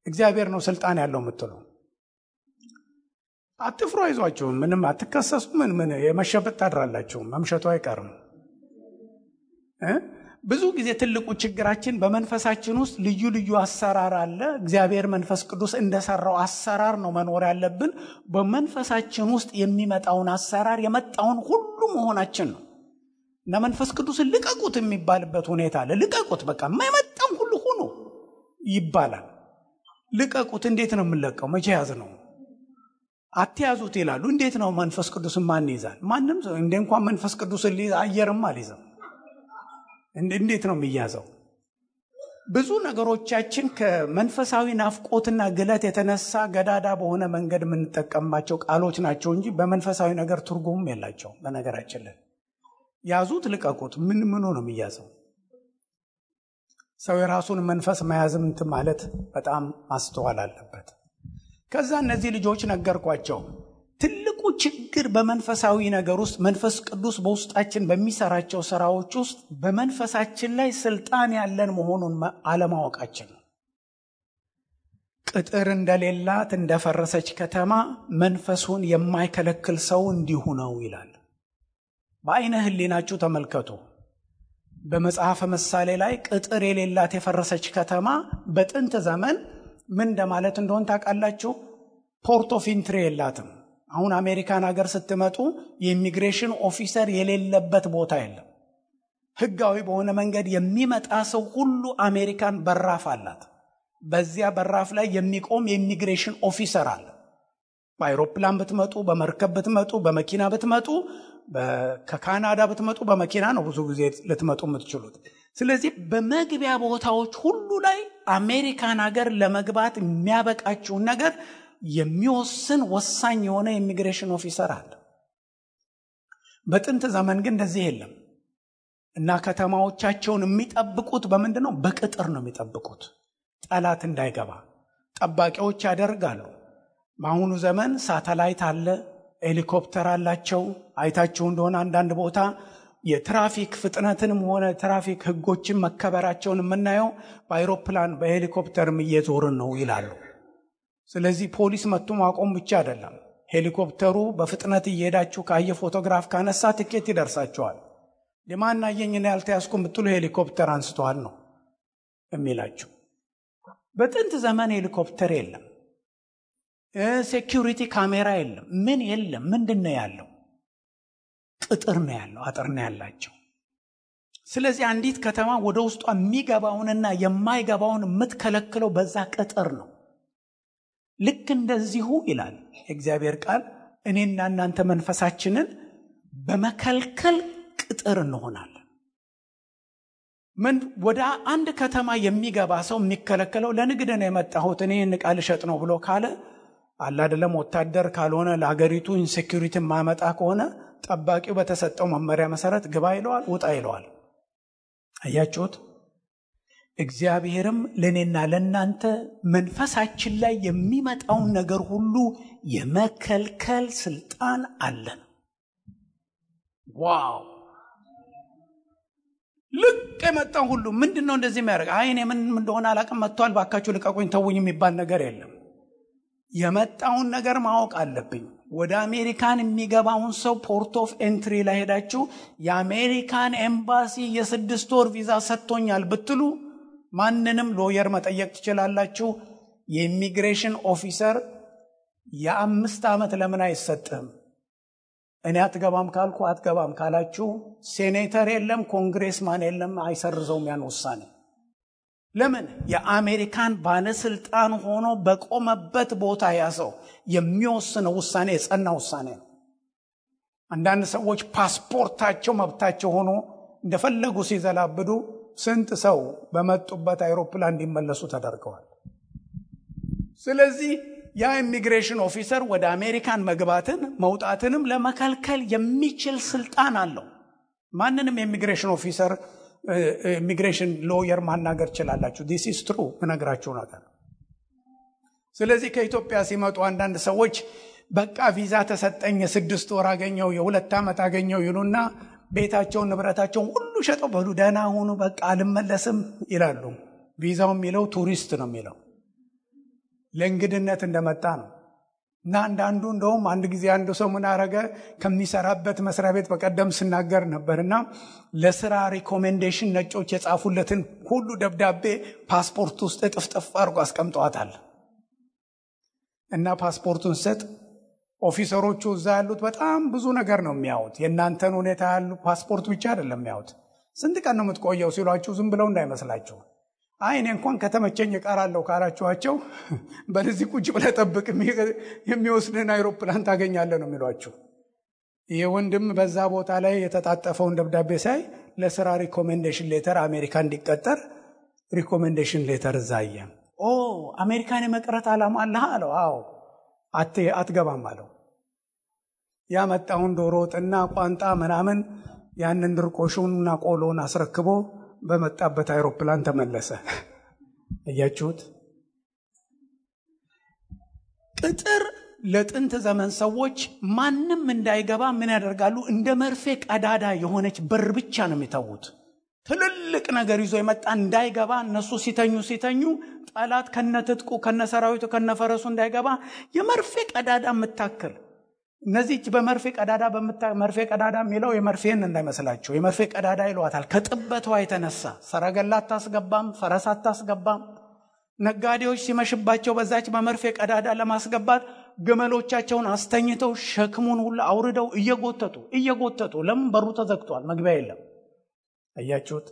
እግዚአብሔር ነው ስልጣን ያለው የምትሉ አትፍሩ፣ አይዟችሁም፣ ምንም አትከሰሱ። ምን ምን የመሸበት ታድራላችሁም፣ መምሸቱ አይቀርም። ብዙ ጊዜ ትልቁ ችግራችን በመንፈሳችን ውስጥ ልዩ ልዩ አሰራር አለ። እግዚአብሔር መንፈስ ቅዱስ እንደሰራው አሰራር ነው መኖር ያለብን። በመንፈሳችን ውስጥ የሚመጣውን አሰራር የመጣውን ሁሉ መሆናችን ነው እና መንፈስ ቅዱስን ልቀቁት የሚባልበት ሁኔታ አለ። ልቀቁት፣ በቃ የማይመጣም ሁሉ ሁኑ ይባላል። ልቀቁት። እንዴት ነው የምንለቀው? መቼ ያዝ ነው? አትያዙት ይላሉ። እንዴት ነው መንፈስ ቅዱስን ማን ይዛል? ማንም ሰው እንደ እንኳን መንፈስ ቅዱስን አየርም አልይዘም። እንዴት ነው የሚያዘው? ብዙ ነገሮቻችን ከመንፈሳዊ ናፍቆትና ግለት የተነሳ ገዳዳ በሆነ መንገድ የምንጠቀምባቸው ቃሎች ናቸው እንጂ በመንፈሳዊ ነገር ትርጉምም የላቸውም። በነገራችን ላይ ያዙት፣ ልቀቁት፣ ምን ምኑ ነው የሚያዘው? ሰው የራሱን መንፈስ መያዝም ማለት በጣም ማስተዋል አለበት። ከዛ እነዚህ ልጆች ነገርኳቸው። ትልቁ ችግር በመንፈሳዊ ነገር ውስጥ መንፈስ ቅዱስ በውስጣችን በሚሰራቸው ስራዎች ውስጥ በመንፈሳችን ላይ ስልጣን ያለን መሆኑን አለማወቃችን ቅጥር እንደሌላት እንደፈረሰች ከተማ መንፈሱን የማይከለክል ሰው እንዲሁ ነው ይላል። በአይነ ሕሊናችሁ ተመልከቱ። በመጽሐፈ ምሳሌ ላይ ቅጥር የሌላት የፈረሰች ከተማ በጥንት ዘመን ምን እንደማለት እንደሆን ታውቃላችሁ? Port of entry የላትም። አሁን አሜሪካን ሀገር ስትመጡ የ immigration officer የሌለበት ቦታ የለም። ሕጋዊ በሆነ መንገድ የሚመጣ ሰው ሁሉ አሜሪካን በራፍ አላት። በዚያ በራፍ ላይ የሚቆም የ immigration officer አለ። በአይሮፕላን ብትመጡ፣ በመርከብ ብትመጡ፣ በመኪና ብትመጡ፣ ከካናዳ ብትመጡ በመኪና ነው ብዙ ጊዜ ልትመጡ የምትችሉት። ስለዚህ በመግቢያ ቦታዎች ሁሉ ላይ አሜሪካን ሀገር ለመግባት የሚያበቃችሁን ነገር የሚወስን ወሳኝ የሆነ የ immigration officer አለ። በጥንት ዘመን ግን እንደዚህ የለም እና ከተማዎቻቸውን የሚጠብቁት በምንድን ነው? በቅጥር ነው የሚጠብቁት፣ ጠላት እንዳይገባ ጠባቂዎች ያደርጋሉ። በአሁኑ ዘመን ሳተላይት አለ፣ ሄሊኮፕተር አላቸው። አይታችሁ እንደሆነ አንዳንድ ቦታ የትራፊክ ፍጥነትንም ሆነ ትራፊክ ሕጎችን መከበራቸውን የምናየው በአይሮፕላን በሄሊኮፕተርም እየዞርን ነው ይላሉ። ስለዚህ ፖሊስ መጥቶ ማቆም ብቻ አይደለም። ሄሊኮፕተሩ በፍጥነት እየሄዳችሁ ካየ ፎቶግራፍ ካነሳ ትኬት ይደርሳቸዋል። ማን አየኝና ያልተያዝኩም ብትሉ ሄሊኮፕተር አንስተዋል ነው የሚላችሁ። በጥንት ዘመን ሄሊኮፕተር የለም፣ ሴኪሪቲ ካሜራ የለም፣ ምን የለም። ምንድን ነው ያለው? ቅጥር ነው ያለው፣ አጥር ነው ያላቸው። ስለዚህ አንዲት ከተማ ወደ ውስጧ የሚገባውንና የማይገባውን የምትከለክለው በዛ ቅጥር ነው። ልክ እንደዚሁ ይላል የእግዚአብሔር ቃል እኔና እናንተ መንፈሳችንን በመከልከል ቅጥር እንሆናለን። ወደ አንድ ከተማ የሚገባ ሰው የሚከለከለው ለንግድ ነው የመጣሁት እኔ ዕቃ ልሸጥ ነው ብሎ ካለ አለ አይደለም፣ ወታደር ካልሆነ ለሀገሪቱ insecurity የሚያመጣ ከሆነ ጠባቂው በተሰጠው መመሪያ መሰረት ግባ ይለዋል፣ ውጣ ይለዋል። አያችሁት? እግዚአብሔርም ለእኔና ለእናንተ መንፈሳችን ላይ የሚመጣውን ነገር ሁሉ የመከልከል ስልጣን አለን። Wow! ልክ የመጣው ሁሉ ምንድን ነው እንደዚህ የሚያደርግ? አይ እኔ ምን እንደሆነ አላቅም፣ መጥቷል፣ ባካችሁ ልቀቁኝ፣ ተውኝ የሚባል ነገር የለም። የመጣውን ነገር ማወቅ አለብኝ። ወደ አሜሪካን የሚገባውን ሰው port of entry ላይ የአሜሪካን ኤምባሲ የስድስት ወር ቪዛ ሰጥቶኛል ብትሉ ማንንም lawyer መጠየቅ ትችላላችሁ። የ immigration officer የአምስት ዓመት ለምን አይሰጥህም? እኔ አትገባም ካልኩ አትገባም ካላችሁ ሴኔተር የለም congressman የለም አይሰርዘውም ያን ውሳኔ። ለምን? የአሜሪካን ባለስልጣን ሆኖ በቆመበት ቦታ ያ ሰው የሚወስነው ውሳኔ የጸና ውሳኔ ነው። አንዳንድ ሰዎች ፓስፖርታቸው መብታቸው ሆኖ እንደፈለጉ ሲዘላብዱ ስንት ሰው በመጡበት አይሮፕላን እንዲመለሱ ተደርገዋል። ስለዚህ ያ immigration officer ወደ አሜሪካን መግባትን መውጣትንም ለመከልከል የሚችል ስልጣን አለው። ማንንም የ immigration officer immigration lawyer ማናገር ችላላችሁ። this is true እነግራችሁ ነገር። ስለዚህ ከኢትዮጵያ ሲመጡ አንዳንድ ሰዎች በቃ ቪዛ ተሰጠኝ፣ የስድስት ወር አገኘው፣ የሁለት ዓመት አገኘው ይሉና ቤታቸውን ንብረታቸውን ሁሉ ሸጠው በሉ ደህና ሁኑ፣ በቃ አልመለስም ይላሉ። ቪዛው የሚለው ቱሪስት ነው የሚለው ለእንግድነት እንደመጣ ነው። እና አንዳንዱ እንደውም አንድ ጊዜ አንዱ ሰው ምን አረገ ከሚሰራበት መስሪያ ቤት በቀደም ስናገር ነበር እና ለስራ recommendation ነጮች የጻፉለትን ሁሉ ደብዳቤ ፓስፖርት ውስጥ እጥፍጥፍ አድርጎ አስቀምጠዋታል። እና ፓስፖርቱን ሰጥ officer ኦቹ እዛ ያሉት በጣም ብዙ ነገር ነው የሚያዩት። የእናንተን ሁኔታ ያሉ ፓስፖርት ብቻ አይደለም የሚያዩት። ስንት ቀን ነው የምትቆየው ሲሏችሁ ዝም ብለው እንዳይመስላችሁ አይ እኔ እንኳን ከተመቸኝ እቀራለሁ ካላችኋቸው በዚህ ቁጭ ብለህ ጠብቅ የሚወስድህን አይሮፕላን ታገኛለህ ነው የሚሏችሁ። ይህ ወንድም በዛ ቦታ ላይ የተጣጠፈውን ደብዳቤ ሳይ ለስራ recommendation letter አሜሪካ እንዲቀጠር recommendation letter እዛየ ኦ አሜሪካን የመቅረት ዓላማ አለህ አለው። አዎ አትገባም አለው። ያመጣውን ዶሮ ወጥና ቋንጣ ምናምን ያንን ድርቆሹንና ቆሎን አስረክቦ በመጣበት አይሮፕላን ተመለሰ። እያችሁት ቅጥር ለጥንት ዘመን ሰዎች ማንም እንዳይገባ ምን ያደርጋሉ? እንደ መርፌ ቀዳዳ የሆነች በር ብቻ ነው የሚተዉት። ትልልቅ ነገር ይዞ የመጣ እንዳይገባ እነሱ ሲተኙ ሲተኙ ጠላት ከነትጥቁ ከነሰራዊቱ ከነፈረሱ እንዳይገባ የመርፌ ቀዳዳ የምታክል እነዚህ በመርፌ ቀዳዳ መርፌ ቀዳዳ የሚለው የመርፌን እንዳይመስላቸው የመርፌ ቀዳዳ ይለዋታል። ከጥበቷ የተነሳ ሰረገላ አታስገባም፣ ፈረስ አታስገባም። ነጋዴዎች ሲመሽባቸው በዛች በመርፌ ቀዳዳ ለማስገባት ግመሎቻቸውን አስተኝተው ሸክሙን ሁሉ አውርደው እየጎተቱ እየጎተቱ ለምን በሩ ተዘግቷል፣ መግቢያ የለም። አያችሁት?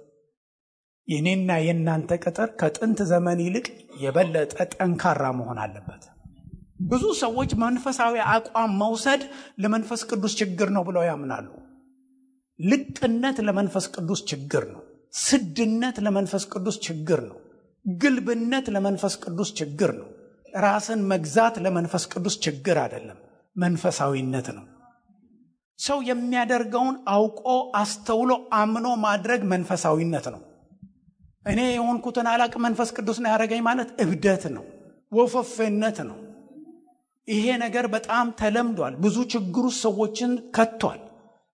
የኔና የእናንተ ቅጥር ከጥንት ዘመን ይልቅ የበለጠ ጠንካራ መሆን አለበት። ብዙ ሰዎች መንፈሳዊ አቋም መውሰድ ለመንፈስ ቅዱስ ችግር ነው ብለው ያምናሉ። ልቅነት ለመንፈስ ቅዱስ ችግር ነው። ስድነት ለመንፈስ ቅዱስ ችግር ነው። ግልብነት ለመንፈስ ቅዱስ ችግር ነው። ራስን መግዛት ለመንፈስ ቅዱስ ችግር አይደለም፣ መንፈሳዊነት ነው። ሰው የሚያደርገውን አውቆ አስተውሎ አምኖ ማድረግ መንፈሳዊነት ነው። እኔ የሆንኩትን አላቅ መንፈስ ቅዱስ ነው ያደረገኝ ማለት እብደት ነው፣ ወፈፌነት ነው። ይሄ ነገር በጣም ተለምዷል። ብዙ ችግሩ ሰዎችን ከቷል።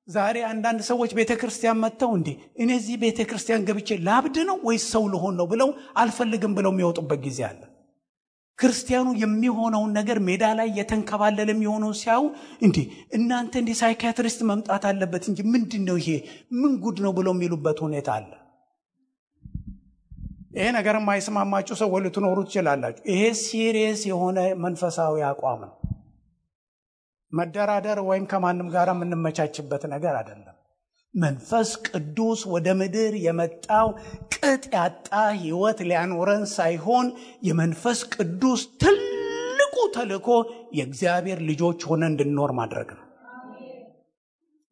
ዛሬ አንዳንድ ሰዎች ቤተ ክርስቲያን መጥተው እንዴ እኔ እዚህ ቤተ ክርስቲያን ገብቼ ላብድ ነው ወይስ ሰው ልሆን ነው ብለው አልፈልግም ብለው የሚወጡበት ጊዜ አለ። ክርስቲያኑ የሚሆነውን ነገር ሜዳ ላይ የተንከባለለ የሚሆነውን ሲያዩ እንዴ እናንተ እንዲህ psychiatrist መምጣት አለበት እንጂ ምንድን ነው ይሄ ምን ጉድ ነው ብለው የሚሉበት ሁኔታ አለ። ይሄ ነገር የማይስማማችሁ ሰው ልትኖሩ ትችላላችሁ። ይሄ serious የሆነ መንፈሳዊ አቋም ነው። መደራደር ወይም ከማንም ጋር የምንመቻችበት ነገር አይደለም። መንፈስ ቅዱስ ወደ ምድር የመጣው ቅጥ ያጣ ሕይወት ሊያኖረን ሳይሆን የመንፈስ ቅዱስ ትልቁ ተልእኮ የእግዚአብሔር ልጆች ሆነ እንድንኖር ማድረግ ነው።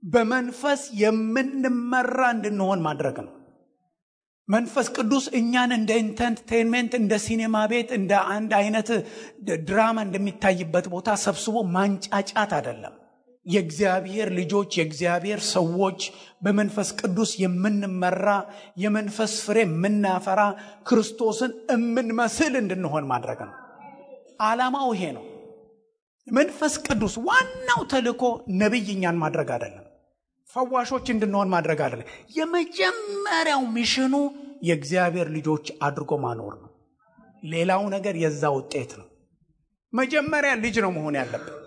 በመንፈስ የምንመራ እንድንሆን ማድረግ ነው። መንፈስ ቅዱስ እኛን እንደ entertainment እንደ ሲኔማ ቤት እንደ አንድ አይነት ድራማ እንደሚታይበት ቦታ ሰብስቦ ማንጫጫት አይደለም። የእግዚአብሔር ልጆች የእግዚአብሔር ሰዎች በመንፈስ ቅዱስ የምንመራ የመንፈስ ፍሬ የምናፈራ ክርስቶስን የምንመስል እንድንሆን ማድረግ ነው። ዓላማው ይሄ ነው። መንፈስ ቅዱስ ዋናው ተልእኮ ነቢይ እኛን ማድረግ አይደለም። ፈዋሾች እንድንሆን ማድረግ አይደለም። የመጀመሪያው ሚሽኑ የእግዚአብሔር ልጆች አድርጎ ማኖር ነው። ሌላው ነገር የዛ ውጤት ነው። መጀመሪያ ልጅ ነው መሆን ያለብን።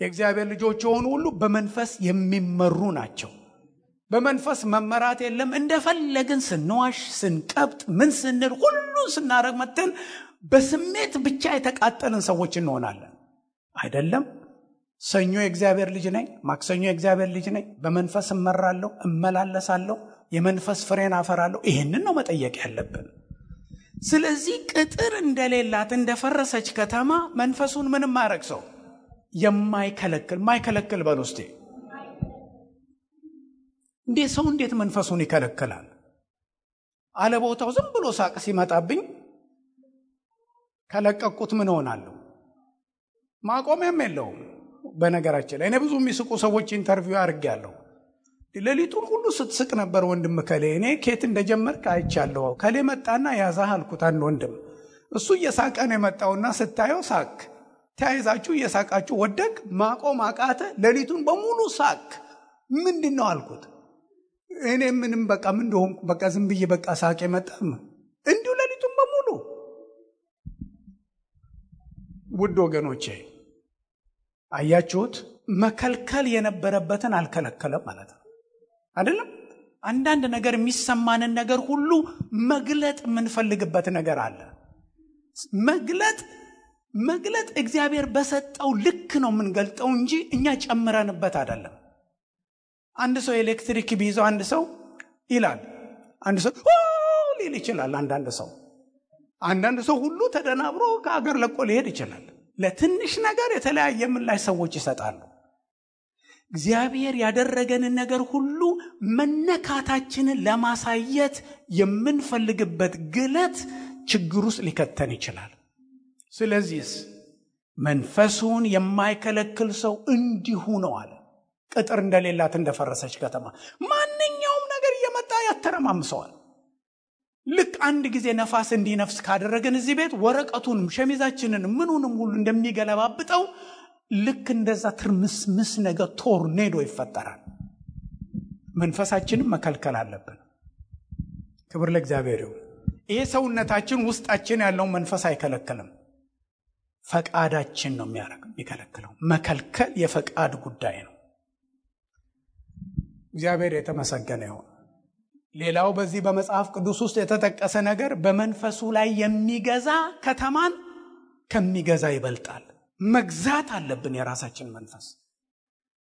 የእግዚአብሔር ልጆች የሆኑ ሁሉ በመንፈስ የሚመሩ ናቸው። በመንፈስ መመራት የለም። እንደፈለግን ስንዋሽ፣ ስንቀብጥ፣ ምን ስንል ሁሉን ስናደርግ መተን በስሜት ብቻ የተቃጠልን ሰዎች እንሆናለን። አይደለም። ሰኞ የእግዚአብሔር ልጅ ነኝ፣ ማክሰኞ የእግዚአብሔር ልጅ ነኝ፣ በመንፈስ እመራለሁ፣ እመላለሳለሁ፣ የመንፈስ ፍሬን አፈራለሁ። ይህንን ነው መጠየቅ ያለብን። ስለዚህ ቅጥር እንደሌላት እንደፈረሰች ከተማ መንፈሱን ምንም ማድረግ ሰው የማይከለክል ማይከለክል በል ውስጤ እንዴት ሰው እንዴት መንፈሱን ይከለክላል? አለቦታው ዝም ብሎ ሳቅ ሲመጣብኝ ከለቀቁት ምን ሆናለሁ? ማቆሚያም የለውም። በነገራችን ላይ እኔ ብዙ የሚስቁ ሰዎች interview አድርጌያለሁ። ሌሊቱን ሁሉ ስትስቅ ነበር ወንድም ከሌ። እኔ ኬት እንደጀመርክ አይቻለሁ። ከሌ መጣና ያዛህ አልኩት። አንድ ወንድም እሱ እየሳቀ ነው የመጣውና ስታየው ሳቅ ተያይዛችሁ እየሳቃችሁ ወደቅ። ማቆም አቃተ። ሌሊቱን በሙሉ ሳቅ። ምንድን ነው አልኩት። እኔ ምንም በቃ ምን እንደሆንኩ በቃ ዝም ብዬ በቃ ሳቅ የመጣም እንዲሁ ሌሊቱን በሙሉ ውድ ወገኖቼ አያችሁት? መከልከል የነበረበትን አልከለከለም ማለት ነው አይደለም። አንዳንድ ነገር የሚሰማንን ነገር ሁሉ መግለጥ የምንፈልግበት ነገር አለ። መግለጥ መግለጥ እግዚአብሔር በሰጠው ልክ ነው የምንገልጠው እንጂ እኛ ጨምረንበት አይደለም። አንድ ሰው ኤሌክትሪክ ቢይዘው አንድ ሰው ይላል፣ አንድ ሰው ሊል ይችላል። አንዳንድ ሰው አንዳንድ ሰው ሁሉ ተደናብሮ ከአገር ለቆ ሊሄድ ይችላል። ለትንሽ ነገር የተለያየ ምላሽ ሰዎች ይሰጣሉ። እግዚአብሔር ያደረገንን ነገር ሁሉ መነካታችንን ለማሳየት የምንፈልግበት ግለት ችግር ውስጥ ሊከተን ይችላል። ስለዚህስ መንፈሱን የማይከለክል ሰው እንዲሁ ነው አለ። ቅጥር እንደሌላት እንደፈረሰች ከተማ ማንኛውም ነገር እየመጣ ያተረማምሰዋል። ልክ አንድ ጊዜ ነፋስ እንዲነፍስ ካደረግን እዚህ ቤት ወረቀቱንም ሸሚዛችንን ምኑንም ሁሉ እንደሚገለባብጠው ልክ እንደዛ ትርምስምስ ነገር ቶርኔዶ ይፈጠራል። መንፈሳችንም መከልከል አለብን። ክብር ለእግዚአብሔር ይሄ ሰውነታችን ውስጣችን ያለውን መንፈስ አይከለክልም። ፈቃዳችን ነው የሚከለክለው። መከልከል የፈቃድ ጉዳይ ነው። እግዚአብሔር የተመሰገነ ይሁን። ሌላው በዚህ በመጽሐፍ ቅዱስ ውስጥ የተጠቀሰ ነገር በመንፈሱ ላይ የሚገዛ ከተማን ከሚገዛ ይበልጣል። መግዛት አለብን። የራሳችን መንፈስ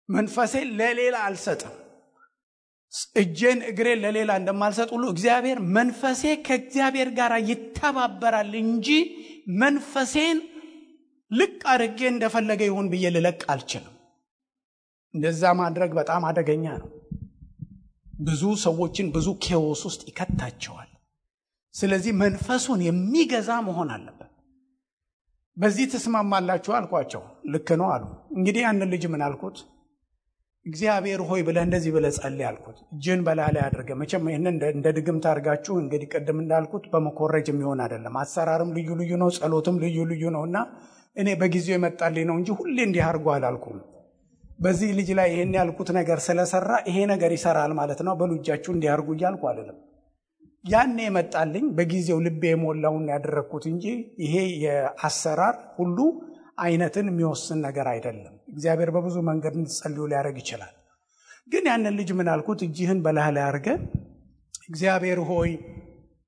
መንፈሴን ለሌላ አልሰጥም። እጄን እግሬን ለሌላ እንደማልሰጥ ሁሉ እግዚአብሔር መንፈሴ ከእግዚአብሔር ጋር ይተባበራል እንጂ መንፈሴን ልቅ አድርጌ እንደፈለገ ይሁን ብዬ ልለቅ አልችልም። እንደዛ ማድረግ በጣም አደገኛ ነው። ብዙ ሰዎችን ብዙ ኬዎስ ውስጥ ይከታቸዋል። ስለዚህ መንፈሱን የሚገዛ መሆን አለበት። በዚህ ትስማማላችሁ አልኳቸው። ልክ ነው አሉ። እንግዲህ ያንን ልጅ ምን አልኩት? እግዚአብሔር ሆይ ብለህ እንደዚህ ብለህ ጸልይ አልኩት። እጅን በላህ ላይ አድርገህ መቼም ይህንን እንደ ድግምት አድርጋችሁ እንግዲህ ቅድም እንዳልኩት በመኮረጅ የሚሆን አይደለም። አሰራርም ልዩ ልዩ ነው፣ ጸሎትም ልዩ ልዩ ነው እና እኔ በጊዜው የመጣልኝ ነው እንጂ ሁሌ እንዲህ አድርጎ አላልኩም። በዚህ ልጅ ላይ ይሄን ያልኩት ነገር ስለሰራ ይሄ ነገር ይሰራል ማለት ነው፣ በሉ እጃችሁ እንዲያርጉ እያልኩ አይደለም። ያኔ የመጣልኝ በጊዜው ልቤ የሞላውን ያደረግኩት እንጂ ይሄ የአሰራር ሁሉ አይነትን የሚወስን ነገር አይደለም። እግዚአብሔር በብዙ መንገድ እንድትጸልዩ ሊያደርግ ይችላል። ግን ያንን ልጅ ምን አልኩት? እጅህን በላህ ላይ አድርገህ እግዚአብሔር ሆይ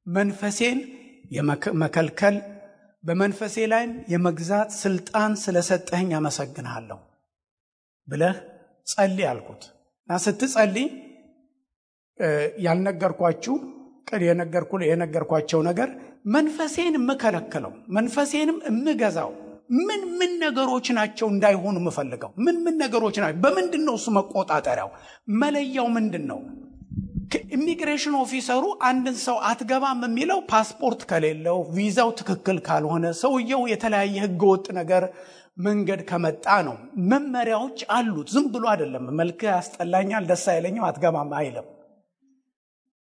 መንፈሴን የመከልከል በመንፈሴ ላይም የመግዛት ስልጣን ስለሰጠኸኝ አመሰግንሃለሁ ብለህ ጸልይ አልኩት እና ስትጸልይ ያልነገርኳችሁ ቅድ የነገርኳቸው ነገር መንፈሴን የምከለክለው መንፈሴንም የምገዛው ምን ምን ነገሮች ናቸው እንዳይሆኑ የምፈልገው ምን ምን ነገሮች ናቸው? በምንድን ነው እሱ መቆጣጠሪያው መለያው ምንድን ነው? immigration officer ኡ አንድን ሰው አትገባም የሚለው ፓስፖርት ከሌለው ቪዛው ትክክል ካልሆነ ሰውየው የተለያየ ህገወጥ ነገር መንገድ ከመጣ ነው። መመሪያዎች አሉት። ዝም ብሎ አይደለም። መልክ ያስጠላኛል፣ ደስ አይለኝም፣ አትገባም አይልም።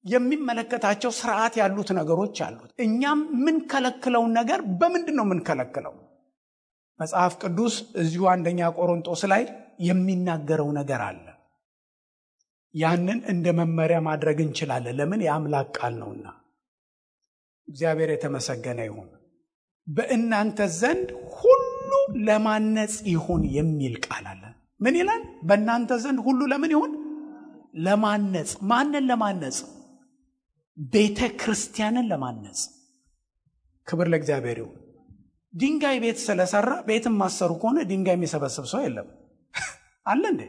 የሚመለከታቸው ስርዓት ያሉት ነገሮች አሉት። እኛም የምንከለክለውን ነገር በምንድን ነው የምንከለክለው? መጽሐፍ ቅዱስ እዚሁ አንደኛ ቆሮንጦስ ላይ የሚናገረው ነገር አለ። ያንን እንደ መመሪያ ማድረግ እንችላለን። ለምን? የአምላክ ቃል ነውና። እግዚአብሔር የተመሰገነ ይሁን። በእናንተ ዘንድ ለማነጽ ይሁን የሚል ቃል አለ። ምን ይላል? በእናንተ ዘንድ ሁሉ ለምን ይሁን? ለማነጽ። ማንን ለማነጽ? ቤተ ክርስቲያንን ለማነጽ። ክብር ለእግዚአብሔር ይሁን። ድንጋይ ቤት ስለሰራ ቤትም ማሰሩ ከሆነ ድንጋይ የሚሰበስብ ሰው የለም አለ እንዴ?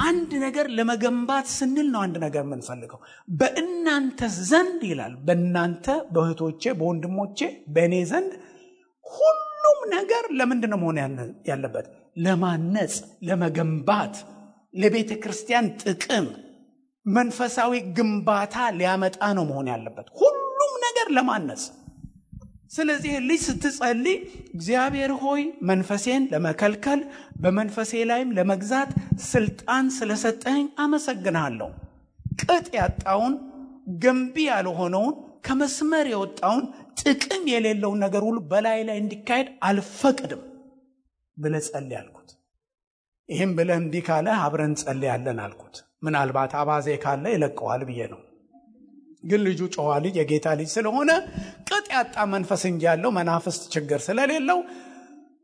አንድ ነገር ለመገንባት ስንል ነው አንድ ነገር የምንፈልገው። በእናንተ ዘንድ ይላል። በእናንተ በእህቶቼ፣ በወንድሞቼ፣ በእኔ ዘንድ ሁሉም ነገር ለምንድን ነው መሆን ያለበት? ለማነጽ፣ ለመገንባት፣ ለቤተ ክርስቲያን ጥቅም፣ መንፈሳዊ ግንባታ ሊያመጣ ነው መሆን ያለበት። ሁሉም ነገር ለማነጽ ስለዚህ ልጅ ስትጸልይ እግዚአብሔር ሆይ መንፈሴን ለመከልከል በመንፈሴ ላይም ለመግዛት ስልጣን ስለሰጠኝ አመሰግንሃለሁ። ቅጥ ያጣውን ገንቢ ያልሆነውን ከመስመር የወጣውን ጥቅም የሌለውን ነገር ሁሉ በላይ ላይ እንዲካሄድ አልፈቅድም ብለህ ጸልይ አልኩት። ይህም ብለህ እምቢ ካለ አብረን ጸልያለን አልኩት። ምናልባት አባዜ ካለ ይለቀዋል ብዬ ነው ግን ልጁ ጨዋ ልጅ የጌታ ልጅ ስለሆነ ቅጥ ያጣ መንፈስ እንጂ ያለው መናፍስት ችግር ስለሌለው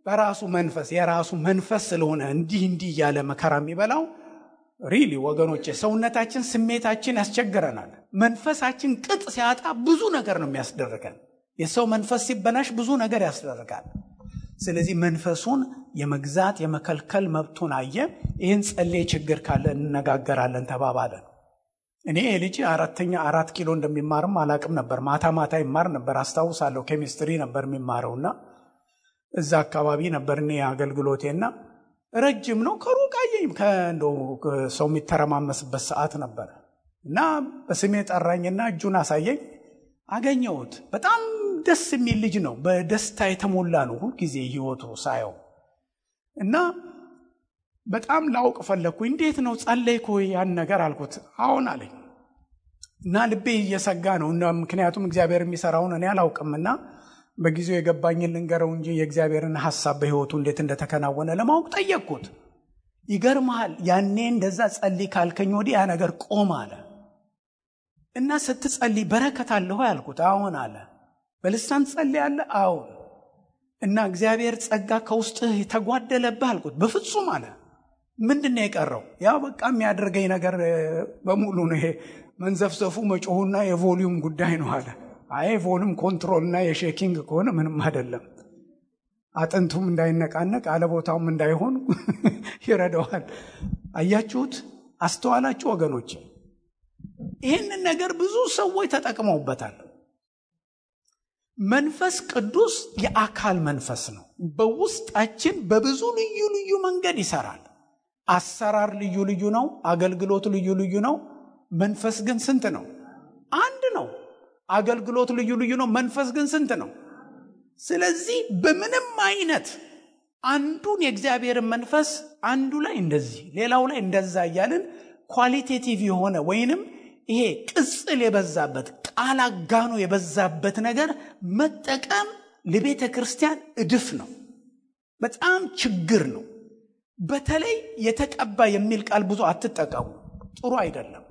በራሱ መንፈስ የራሱ መንፈስ ስለሆነ እንዲህ እንዲህ እያለ መከራ የሚበላው really ወገኖቼ፣ ሰውነታችን ስሜታችን ያስቸግረናል። መንፈሳችን ቅጥ ሲያጣ ብዙ ነገር ነው የሚያስደርገን። የሰው መንፈስ ሲበላሽ ብዙ ነገር ያስደርጋል። ስለዚህ መንፈሱን የመግዛት የመከልከል መብቱን አየ። ይህን ጸሌ ችግር ካለ እንነጋገራለን ተባባለን። እኔ ልጅ አራተኛ አራት ኪሎ እንደሚማርም አላቅም ነበር። ማታ ማታ ይማር ነበር አስታውሳለሁ። ኬሚስትሪ ነበር የሚማረውና እዛ አካባቢ ነበር እኔ አገልግሎቴና ረጅም ነው። ከሩቅ አየኝ። ከእንደው ሰው የሚተረማመስበት ሰዓት ነበር እና በስሜ ጠራኝና እጁን አሳየኝ። አገኘሁት። በጣም ደስ የሚል ልጅ ነው። በደስታ የተሞላ ነው ሁልጊዜ ህይወቱ ሳየው እና በጣም ላውቅ ፈለግኩ። እንዴት ነው ጸለይኩ ያን ነገር አልኩት። አሁን አለኝ እና ልቤ እየሰጋ ነው። ምክንያቱም እግዚአብሔር የሚሰራውን እኔ አላውቅምና በጊዜው የገባኝን ልንገረው እንጂ የእግዚአብሔርን ሀሳብ በህይወቱ እንዴት እንደተከናወነ ለማወቅ ጠየቅኩት። ይገርመሃል፣ ያኔ እንደዛ ጸልይ ካልከኝ ወዲህ ያ ነገር ቆም አለ እና ስትጸልይ በረከት አለሁ ያልኩት። አዎን አለ። በልሳን ትጸልያለህ? አዎን። እና እግዚአብሔር ጸጋ ከውስጥህ የተጓደለብህ አልኩት። በፍጹም አለ። ምንድን ነው የቀረው? ያው በቃ የሚያደርገኝ ነገር በሙሉ ነው ይሄ መንዘፍዘፉ መጮሁና የ volume ጉዳይ ነው አለ። አይ volume control እና የ shaking ከሆነ ምንም አይደለም። አጥንቱም እንዳይነቃነቅ አለቦታውም እንዳይሆን ይረዳዋል። አያችሁት? አስተዋላችሁ ወገኖች? ይህንን ነገር ብዙ ሰዎች ተጠቅመውበታል። መንፈስ ቅዱስ የአካል መንፈስ ነው። በውስጣችን በብዙ ልዩ ልዩ መንገድ ይሰራል። አሰራር ልዩ ልዩ ነው። አገልግሎት ልዩ ልዩ ነው። መንፈስ ግን ስንት ነው? አንድ ነው። አገልግሎት ልዩ ልዩ ነው። መንፈስ ግን ስንት ነው? ስለዚህ በምንም አይነት አንዱን የእግዚአብሔርን መንፈስ አንዱ ላይ እንደዚህ ሌላው ላይ እንደዛ እያልን ኳሊቴቲቭ የሆነ ወይንም ይሄ ቅጽል የበዛበት ቃል አጋኖ የበዛበት ነገር መጠቀም ለቤተ ክርስቲያን እድፍ ነው። በጣም ችግር ነው። በተለይ የተቀባ የሚል ቃል ብዙ አትጠቀሙ። ጥሩ አይደለም።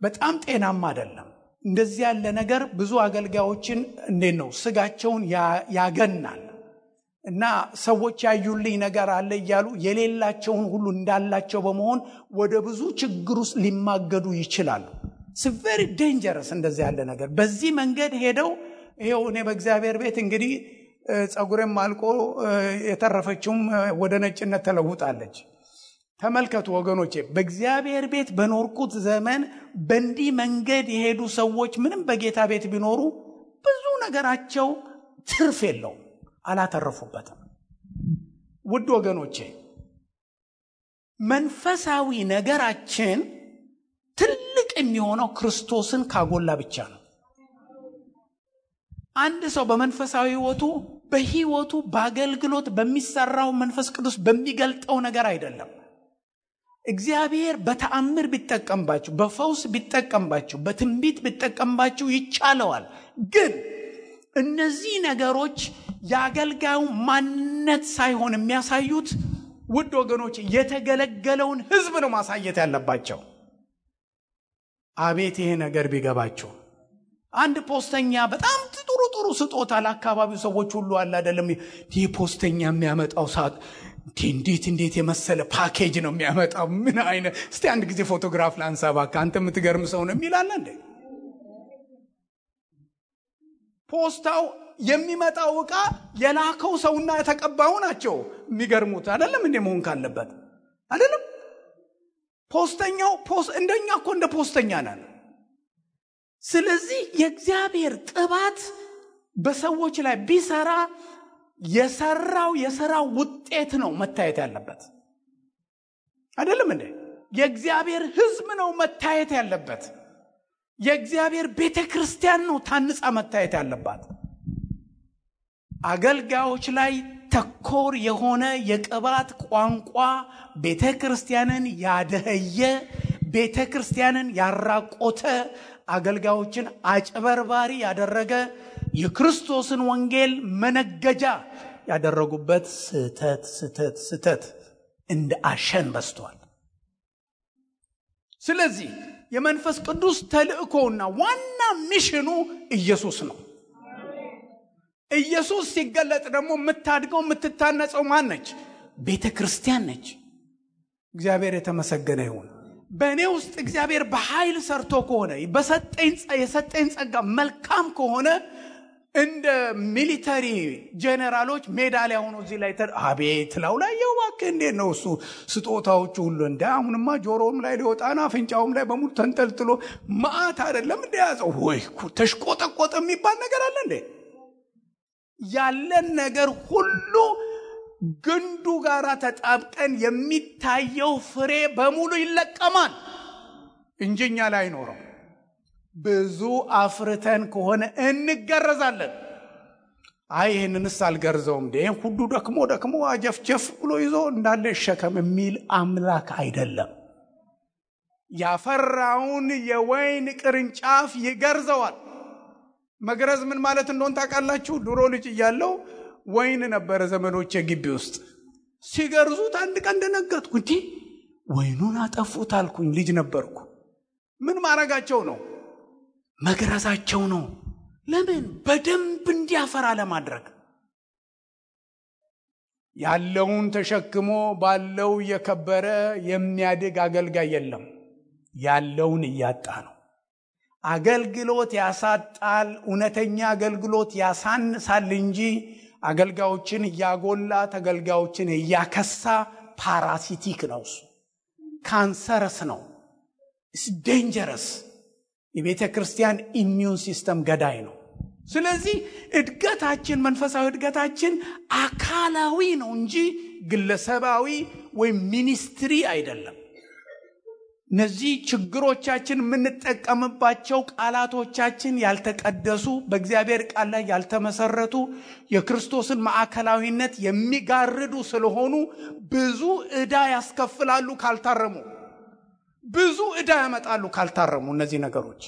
በጣም ጤናማ አይደለም። እንደዚህ ያለ ነገር ብዙ አገልጋዮችን እንዴት ነው ስጋቸውን ያገናል እና ሰዎች ያዩልኝ ነገር አለ እያሉ የሌላቸውን ሁሉ እንዳላቸው በመሆን ወደ ብዙ ችግር ውስጥ ሊማገዱ ይችላሉ። very dangerous እንደዚህ ያለ ነገር። በዚህ መንገድ ሄደው ይኸው እኔ በእግዚአብሔር ቤት እንግዲህ ጸጉሬም አልቆ የተረፈችውም ወደ ነጭነት ተለውጣለች። ተመልከቱ ወገኖቼ፣ በእግዚአብሔር ቤት በኖርኩት ዘመን በእንዲህ መንገድ የሄዱ ሰዎች ምንም በጌታ ቤት ቢኖሩ ብዙ ነገራቸው ትርፍ የለውም፣ አላተረፉበትም። ውድ ወገኖቼ መንፈሳዊ ነገራችን ትልቅ የሚሆነው ክርስቶስን ካጎላ ብቻ ነው። አንድ ሰው በመንፈሳዊ ሕይወቱ በሕይወቱ በአገልግሎት በሚሰራው መንፈስ ቅዱስ በሚገልጠው ነገር አይደለም። እግዚአብሔር በተአምር ቢጠቀምባችሁ፣ በፈውስ ቢጠቀምባችሁ፣ በትንቢት ቢጠቀምባችሁ ይቻለዋል። ግን እነዚህ ነገሮች የአገልጋዩ ማንነት ሳይሆን የሚያሳዩት ውድ ወገኖች የተገለገለውን ሕዝብ ነው ማሳየት ያለባቸው። አቤት ይሄ ነገር ቢገባቸው አንድ ፖስተኛ በጣም ጥሩ ጥሩ ስጦታ ለአካባቢው ሰዎች ሁሉ አለ አይደለም። ይህ ፖስተኛ የሚያመጣው ሰዓት እንዴት እንዴት የመሰለ ፓኬጅ ነው የሚያመጣው። ምን አይነት እስቲ አንድ ጊዜ ፎቶግራፍ ላንሳ እባክህ፣ የምትገርም ሰው ነው የሚላለ እንዴ። ፖስታው የሚመጣው ዕቃ የላከው ሰውና የተቀባዩ ናቸው የሚገርሙት። አይደለም እንዴ መሆን ካለበት አይደለም። ፖስተኛው እንደኛ እኮ እንደ ፖስተኛ ነን። ስለዚህ የእግዚአብሔር ቅባት በሰዎች ላይ ቢሰራ የሰራው የሰራው ውጤት ነው መታየት ያለበት። አይደለም እንዴ? የእግዚአብሔር ሕዝብ ነው መታየት ያለበት። የእግዚአብሔር ቤተ ክርስቲያን ነው ታንጻ መታየት ያለባት። አገልጋዮች ላይ ተኮር የሆነ የቅባት ቋንቋ ቤተ ክርስቲያንን ያደኸየ፣ ቤተ ክርስቲያንን ያራቆተ፣ አገልጋዮችን አጭበርባሪ ያደረገ የክርስቶስን ወንጌል መነገጃ ያደረጉበት ስህተት ስህተት ስህተት እንደ አሸን በስቷል። ስለዚህ የመንፈስ ቅዱስ ተልእኮውና ዋና mission ኡ ኢየሱስ ነው። ኢየሱስ ሲገለጥ ደግሞ የምታድገው የምትታነጸው ማን ነች? ቤተ ክርስቲያን ነች። እግዚአብሔር የተመሰገነ ይሁን። በእኔ ውስጥ እግዚአብሔር በኃይል ሰርቶ ከሆነ የሰጠኝ ጸጋ መልካም ከሆነ እንደ military ጄኔራሎች ሜዳሊያ ሆኖ እዚህ ላይ አቤት ላው ላይ የው እንዴት ነው እሱ ስጦታዎቹ ሁሉ እንደ አሁንማ ጆሮውም ላይ ሊወጣና አፍንጫውም ላይ በሙሉ ተንጠልጥሎ መዓት አይደለም እንደ ያዘው ወይ ተሽቆጠቆጠ የሚባል ነገር አለ እንዴ? ያለን ነገር ሁሉ ግንዱ ጋር ተጣብቀን የሚታየው ፍሬ በሙሉ ይለቀማል እንጂ እኛ ላይ አይኖረው። ብዙ አፍርተን ከሆነ እንገረዛለን። አይ ይህንንስ አልገርዘውም ይህን ሁሉ ደክሞ ደክሞ አጀፍጀፍ ብሎ ይዞ እንዳለ ይሸከም የሚል አምላክ አይደለም። ያፈራውን የወይን ቅርንጫፍ ይገርዘዋል። መግረዝ ምን ማለት እንደሆን ታውቃላችሁ? ድሮ ልጅ እያለው ወይን ነበረ ዘመዶቼ ግቢ ውስጥ ሲገርዙት አንድ ቀን ደነገጥኩ። እንዲህ ወይኑን አጠፉት አልኩኝ። ልጅ ነበርኩ። ምን ማድረጋቸው ነው? መግረዛቸው ነው። ለምን? በደንብ እንዲያፈራ ለማድረግ። ያለውን ተሸክሞ ባለው እየከበረ የሚያድግ አገልጋይ የለም። ያለውን እያጣ ነው። አገልግሎት ያሳጣል። እውነተኛ አገልግሎት ያሳንሳል እንጂ አገልጋዮችን እያጎላ ተገልጋዮችን እያከሳ ፓራሲቲክ ነው። እሱ cancerous ነው። dangerous የቤተ ክርስቲያን immune system ገዳይ ነው። ስለዚህ እድገታችን መንፈሳዊ እድገታችን አካላዊ ነው እንጂ ግለሰባዊ ወይም ministry አይደለም። እነዚህ ችግሮቻችን የምንጠቀምባቸው ቃላቶቻችን ያልተቀደሱ፣ በእግዚአብሔር ቃል ላይ ያልተመሰረቱ፣ የክርስቶስን ማዕከላዊነት የሚጋርዱ ስለሆኑ ብዙ ዕዳ ያስከፍላሉ ካልታረሙ ብዙ ዕዳ ያመጣሉ ካልታረሙ። እነዚህ ነገሮች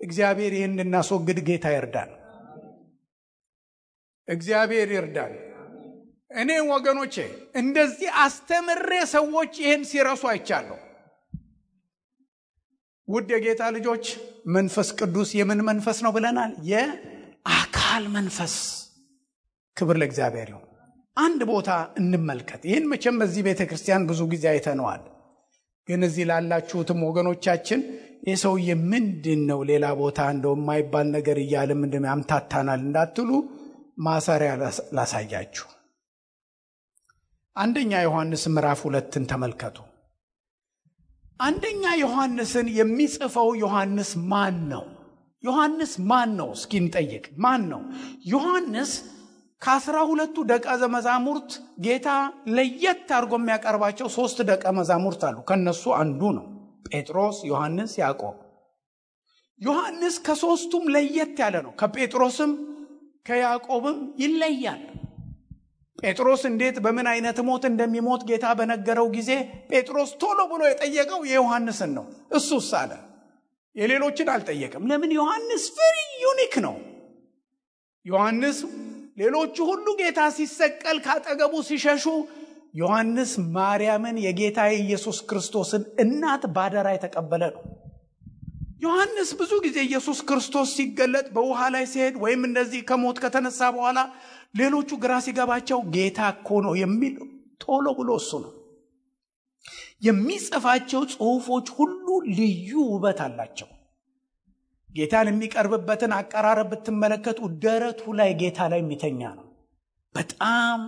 እግዚአብሔር ይህን እንድናስወግድ ጌታ ይርዳል። እግዚአብሔር ይርዳል። እኔ ወገኖቼ እንደዚህ አስተምሬ ሰዎች ይህን ሲረሱ አይቻለሁ። ውድ የጌታ ልጆች መንፈስ ቅዱስ የምን መንፈስ ነው ብለናል? የአካል መንፈስ። ክብር ለእግዚአብሔር ይሁን። አንድ ቦታ እንመልከት። ይህን መቼም በዚህ ቤተ ክርስቲያን ብዙ ጊዜ አይተነዋል። ግን እዚህ ላላችሁትም ወገኖቻችን ይህ ሰውዬ ምንድን ነው ሌላ ቦታ እንደው የማይባል ነገር እያለ ምንድን ያምታታናል እንዳትሉ ማሰሪያ ላሳያችሁ። አንደኛ ዮሐንስ ምዕራፍ ሁለትን ተመልከቱ። አንደኛ ዮሐንስን የሚጽፈው ዮሐንስ ማን ነው? ዮሐንስ ማን ነው? እስኪ እንጠይቅ። ማን ነው ዮሐንስ? ከአስራ ሁለቱ ደቀ መዛሙርት ጌታ ለየት አድርጎ የሚያቀርባቸው ሶስት ደቀ መዛሙርት አሉ። ከነሱ አንዱ ነው ጴጥሮስ፣ ዮሐንስ፣ ያዕቆብ። ዮሐንስ ከሶስቱም ለየት ያለ ነው። ከጴጥሮስም ከያዕቆብም ይለያል። ጴጥሮስ እንዴት በምን አይነት ሞት እንደሚሞት ጌታ በነገረው ጊዜ ጴጥሮስ ቶሎ ብሎ የጠየቀው የዮሐንስን ነው። እሱስ አለ የሌሎችን አልጠየቅም። ለምን? ዮሐንስ very unique ነው። ዮሐንስ ሌሎቹ ሁሉ ጌታ ሲሰቀል ካጠገቡ ሲሸሹ፣ ዮሐንስ ማርያምን የጌታ የኢየሱስ ክርስቶስን እናት ባደራ የተቀበለ ነው። ዮሐንስ ብዙ ጊዜ ኢየሱስ ክርስቶስ ሲገለጥ በውሃ ላይ ሲሄድ ወይም እንደዚህ ከሞት ከተነሳ በኋላ ሌሎቹ ግራ ሲገባቸው ጌታ እኮ ነው የሚል ቶሎ ብሎ እሱ ነው የሚጽፋቸው ጽሑፎች ሁሉ ልዩ ውበት አላቸው። ጌታን የሚቀርብበትን አቀራረብ ብትመለከቱ ደረቱ ላይ ጌታ ላይ የሚተኛ ነው። በጣም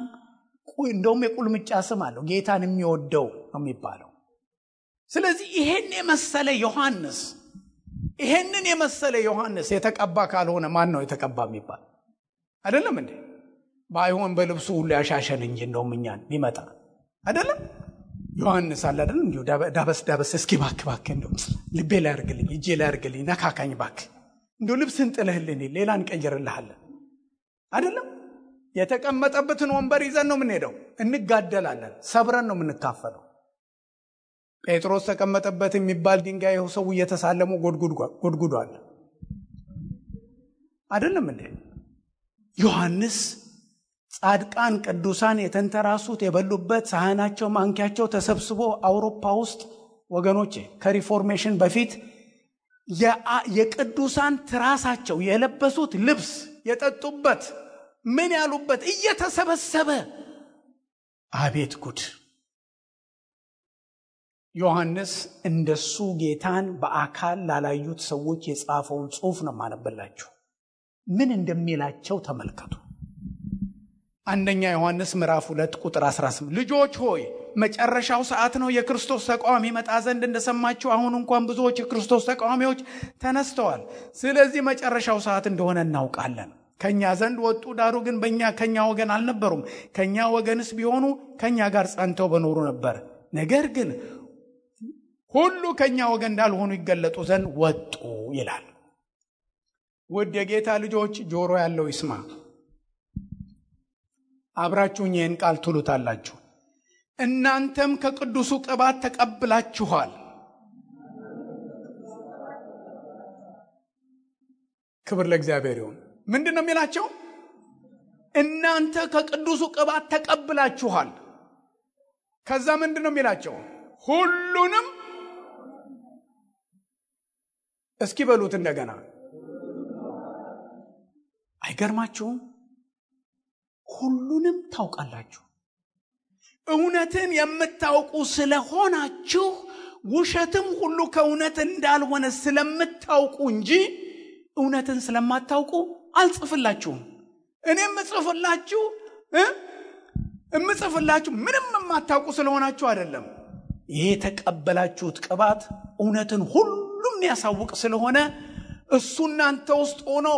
እንደውም የቁልምጫ ስም አለው። ጌታን የሚወደው ነው የሚባለው። ስለዚህ ይሄን የመሰለ ዮሐንስ ይሄንን የመሰለ ዮሐንስ የተቀባ ካልሆነ ማን ነው የተቀባ የሚባል አይደለም እንዴ? ባይሆን በልብሱ ሁሉ ያሻሸን እንጂ እንደውም እኛን ቢመጣ አይደለም ዮሐንስ አለ አይደለም እንዲሁ ዳበስ ዳበስ እስኪ ባክ ባክ እንደው ልቤ ላይ አርግልኝ እጄ ላይ አርግልኝ ነካካኝ ባክ እንዲሁ ልብስን ጥለህልን ሌላ እንቀይርልሃለን አይደለም? የተቀመጠበትን ወንበር ይዘን ነው የምንሄደው። እንጋደላለን ሰብረን ነው የምንካፈለው። ጴጥሮስ ተቀመጠበት የሚባል ድንጋይ ይኸው ሰው እየተሳለሙ ጎድጉዷል። አይደለም እንዴ? ዮሐንስ ጻድቃን ቅዱሳን የተንተራሱት የበሉበት ሳህናቸው ማንኪያቸው ተሰብስቦ አውሮፓ ውስጥ ወገኖቼ ከሪፎርሜሽን በፊት የቅዱሳን ትራሳቸው የለበሱት ልብስ የጠጡበት ምን ያሉበት እየተሰበሰበ አቤት ጉድ! ዮሐንስ እንደሱ ጌታን በአካል ላላዩት ሰዎች የጻፈውን ጽሑፍ ነው ማነብላችሁ ምን እንደሚላቸው ተመልከቱ አንደኛ ዮሐንስ ምዕራፍ 2 ቁጥር 18 ልጆች ሆይ መጨረሻው ሰዓት ነው። የክርስቶስ ተቃዋሚ መጣ ዘንድ እንደሰማችሁ አሁን እንኳን ብዙዎች የክርስቶስ ተቃዋሚዎች ተነስተዋል። ስለዚህ መጨረሻው ሰዓት እንደሆነ እናውቃለን። ከኛ ዘንድ ወጡ። ዳሩ ግን በእኛ ከኛ ወገን አልነበሩም። ከኛ ወገንስ ቢሆኑ ከኛ ጋር ጸንተው በኖሩ ነበር። ነገር ግን ሁሉ ከኛ ወገን እንዳልሆኑ ይገለጡ ዘንድ ወጡ ይላል። ውድ የጌታ ልጆች ጆሮ ያለው ይስማ አብራችሁኝ ይህን ቃል ትሉታላችሁ። እናንተም ከቅዱሱ ቅባት ተቀብላችኋል። ክብር ለእግዚአብሔር ይሁን። ምንድን ነው የሚላቸው? እናንተ ከቅዱሱ ቅባት ተቀብላችኋል። ከዛ ምንድን ነው የሚላቸው? ሁሉንም እስኪ በሉት እንደገና። አይገርማችሁም ሁሉንም ታውቃላችሁ። እውነትን የምታውቁ ስለሆናችሁ ውሸትም ሁሉ ከእውነት እንዳልሆነ ስለምታውቁ እንጂ እውነትን ስለማታውቁ አልጽፍላችሁም። እኔ የምጽፍላችሁ የምጽፍላችሁ ምንም የማታውቁ ስለሆናችሁ አይደለም። ይሄ የተቀበላችሁት ቅባት እውነትን ሁሉም ያሳውቅ ስለሆነ እሱ እናንተ ውስጥ ሆኖ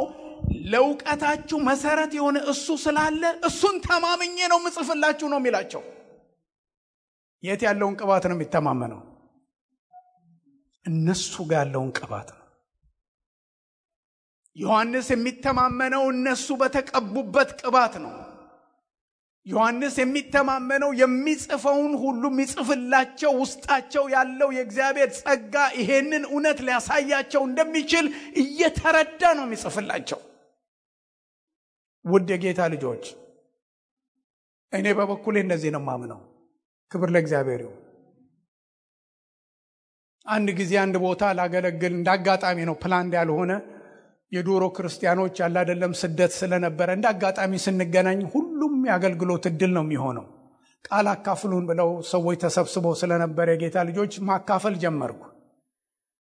ለእውቀታችሁ መሰረት የሆነ እሱ ስላለ እሱን ተማምኜ ነው ምጽፍላችሁ ነው የሚላቸው። የት ያለውን ቅባት ነው የሚተማመነው? እነሱ ጋር ያለውን ቅባት ነው። ዮሐንስ የሚተማመነው እነሱ በተቀቡበት ቅባት ነው። ዮሐንስ የሚተማመነው የሚጽፈውን ሁሉ የሚጽፍላቸው ውስጣቸው ያለው የእግዚአብሔር ጸጋ ይሄንን እውነት ሊያሳያቸው እንደሚችል እየተረዳ ነው የሚጽፍላቸው ውድ የጌታ ልጆች እኔ በበኩሌ እንደዚህ ነው ማምነው ክብር ለእግዚአብሔር ይሁን። አንድ ጊዜ አንድ ቦታ ላገለግል እንደ አጋጣሚ ነው planned ያልሆነ የድሮ ክርስቲያኖች ያለ አይደለም ስደት ስለነበረ እንደ አጋጣሚ ስንገናኝ ሁሉም የአገልግሎት እድል ነው የሚሆነው። ቃል አካፍሉን ብለው ሰዎች ተሰብስበው ስለነበረ የጌታ ልጆች ማካፈል ጀመርኩ።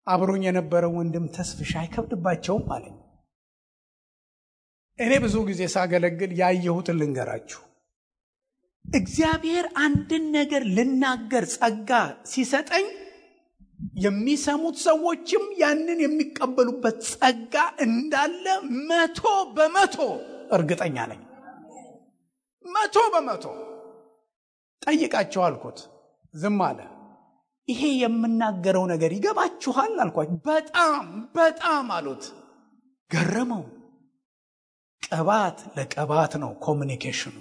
አብሮኝ የነበረው ወንድም ተስፍሻ አይከብድባቸውም አለኝ እኔ ብዙ ጊዜ ሳገለግል ያየሁትን ልንገራችሁ እግዚአብሔር አንድን ነገር ልናገር ጸጋ ሲሰጠኝ የሚሰሙት ሰዎችም ያንን የሚቀበሉበት ጸጋ እንዳለ መቶ በመቶ እርግጠኛ ነኝ። መቶ በመቶ ጠይቃቸው አልኩት። ዝም አለ። ይሄ የምናገረው ነገር ይገባችኋል አልኳቸው። በጣም በጣም አሉት። ገረመው። ቅባት ለቅባት ነው communication ኑ።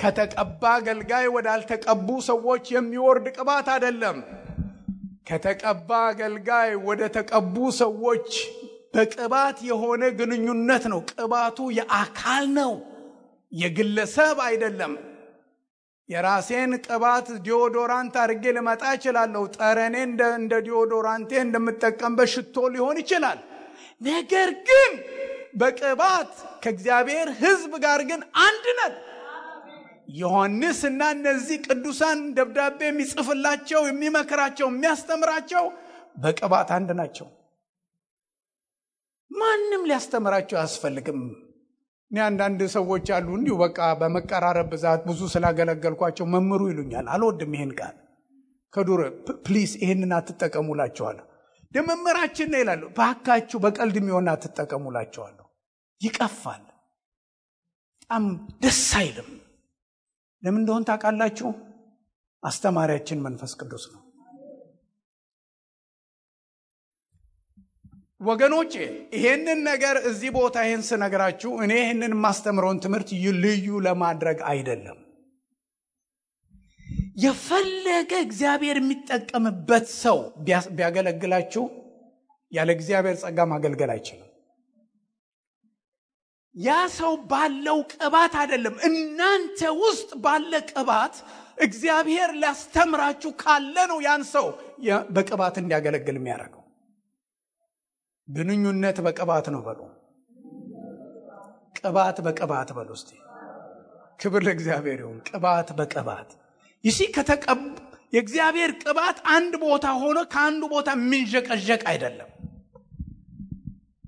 ከተቀባ አገልጋይ ወዳልተቀቡ ሰዎች የሚወርድ ቅባት አይደለም። ከተቀባ አገልጋይ ወደ ተቀቡ ሰዎች በቅባት የሆነ ግንኙነት ነው። ቅባቱ የአካል ነው፣ የግለሰብ አይደለም። የራሴን ቅባት deodorant አድርጌ ልመጣ እችላለሁ። ጠረኔ እንደ ዲዮዶራንቴ እንደምጠቀምበት ሽቶ ሊሆን ይችላል። ነገር ግን በቅባት ከእግዚአብሔር ሕዝብ ጋር ግን አንድ ነን። ዮሐንስ እና እነዚህ ቅዱሳን ደብዳቤ የሚጽፍላቸው የሚመክራቸው፣ የሚያስተምራቸው በቅባት አንድ ናቸው። ማንም ሊያስተምራቸው አያስፈልግም። እኔ አንዳንድ ሰዎች አሉ እንዲሁ በቃ በመቀራረብ ብዛት ብዙ ስላገለገልኳቸው መምሩ ይሉኛል። አልወድም ይሄን ቃል ከዱር ፕሊስ ይሄንን አትጠቀሙላቸዋለሁ። ደመመራችን ነው ይላሉ። ባካችሁ በቀልድ የሚሆን አትጠቀሙላቸዋለሁ። ይቀፋል፣ በጣም ደስ አይልም። ለምን እንደሆን ታውቃላችሁ? አስተማሪያችን መንፈስ ቅዱስ ነው። ወገኖቼ ይሄንን ነገር እዚህ ቦታ ይሄን ስነግራችሁ እኔ ይህንን የማስተምረውን ትምህርት ልዩ ለማድረግ አይደለም። የፈለገ እግዚአብሔር የሚጠቀምበት ሰው ቢያገለግላችሁ ያለ እግዚአብሔር ጸጋ ማገልገል አይችልም። ያ ሰው ባለው ቅባት አይደለም፣ እናንተ ውስጥ ባለ ቅባት እግዚአብሔር ሊያስተምራችሁ ካለ ነው ያን ሰው በቅባት እንዲያገለግል የሚያደርገው። ግንኙነት በቅባት ነው በሉ። ቅባት በቅባት በሉ እስቲ። ክብር ለእግዚአብሔር ይሁን። ቅባት በቅባት ይሲ የእግዚአብሔር ቅባት አንድ ቦታ ሆኖ ከአንዱ ቦታ የሚንዠቀዠቅ አይደለም።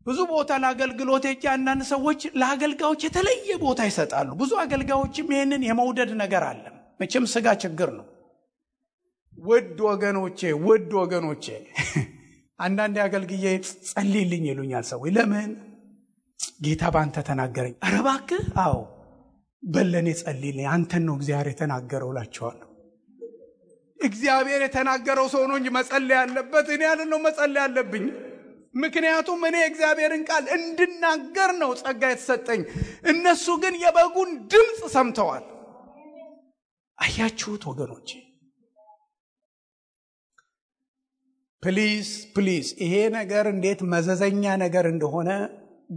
ብዙ ቦታ ለአገልግሎት ሄጄ አንዳንድ ሰዎች ለአገልጋዮች የተለየ ቦታ ይሰጣሉ። ብዙ አገልጋዮችም ይህንን የመውደድ ነገር አለ። መቼም ስጋ ችግር ነው። ውድ ወገኖቼ ውድ ወገኖቼ አንዳንድ አገልግዬ ጸልይልኝ ይሉኛል ሰዎች። ለምን ጌታ በአንተ ተናገረኝ። ኧረ አዎ በለኔ ጸልይልኝ፣ አንተን ነው እግዚአብሔር የተናገረው እላቸዋለሁ። እግዚአብሔር የተናገረው ሰው ነው እንጂ መጸለይ ያለበት እኔ ያለን ነው መጸለይ ያለብኝ። ምክንያቱም እኔ እግዚአብሔርን ቃል እንድናገር ነው ጸጋ የተሰጠኝ። እነሱ ግን የበጉን ድምፅ ሰምተዋል። አያችሁት ወገኖቼ? ፕሊዝ please ይሄ ነገር እንዴት መዘዘኛ ነገር እንደሆነ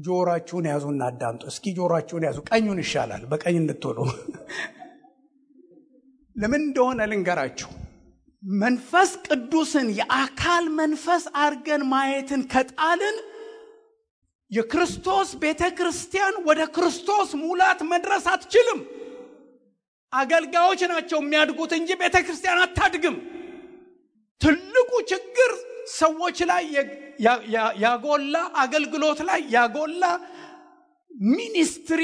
ጆሮአችሁን ያዙና አዳምጡ። እስኪ ጆሮአችሁን ያዙ። ቀኙን ይሻላል፣ በቀኝ እንድትሆኑ ለምን እንደሆነ ልንገራችሁ። መንፈስ ቅዱስን የአካል መንፈስ አድርገን ማየትን ከጣልን የክርስቶስ ቤተ ክርስቲያን ወደ ክርስቶስ ሙላት መድረስ አትችልም። አገልጋዮች ናቸው የሚያድጉት እንጂ ቤተ ክርስቲያን አታድግም። ትልቁ ችግር ሰዎች ላይ ያጎላ አገልግሎት ላይ ያጎላ ሚኒስትሪ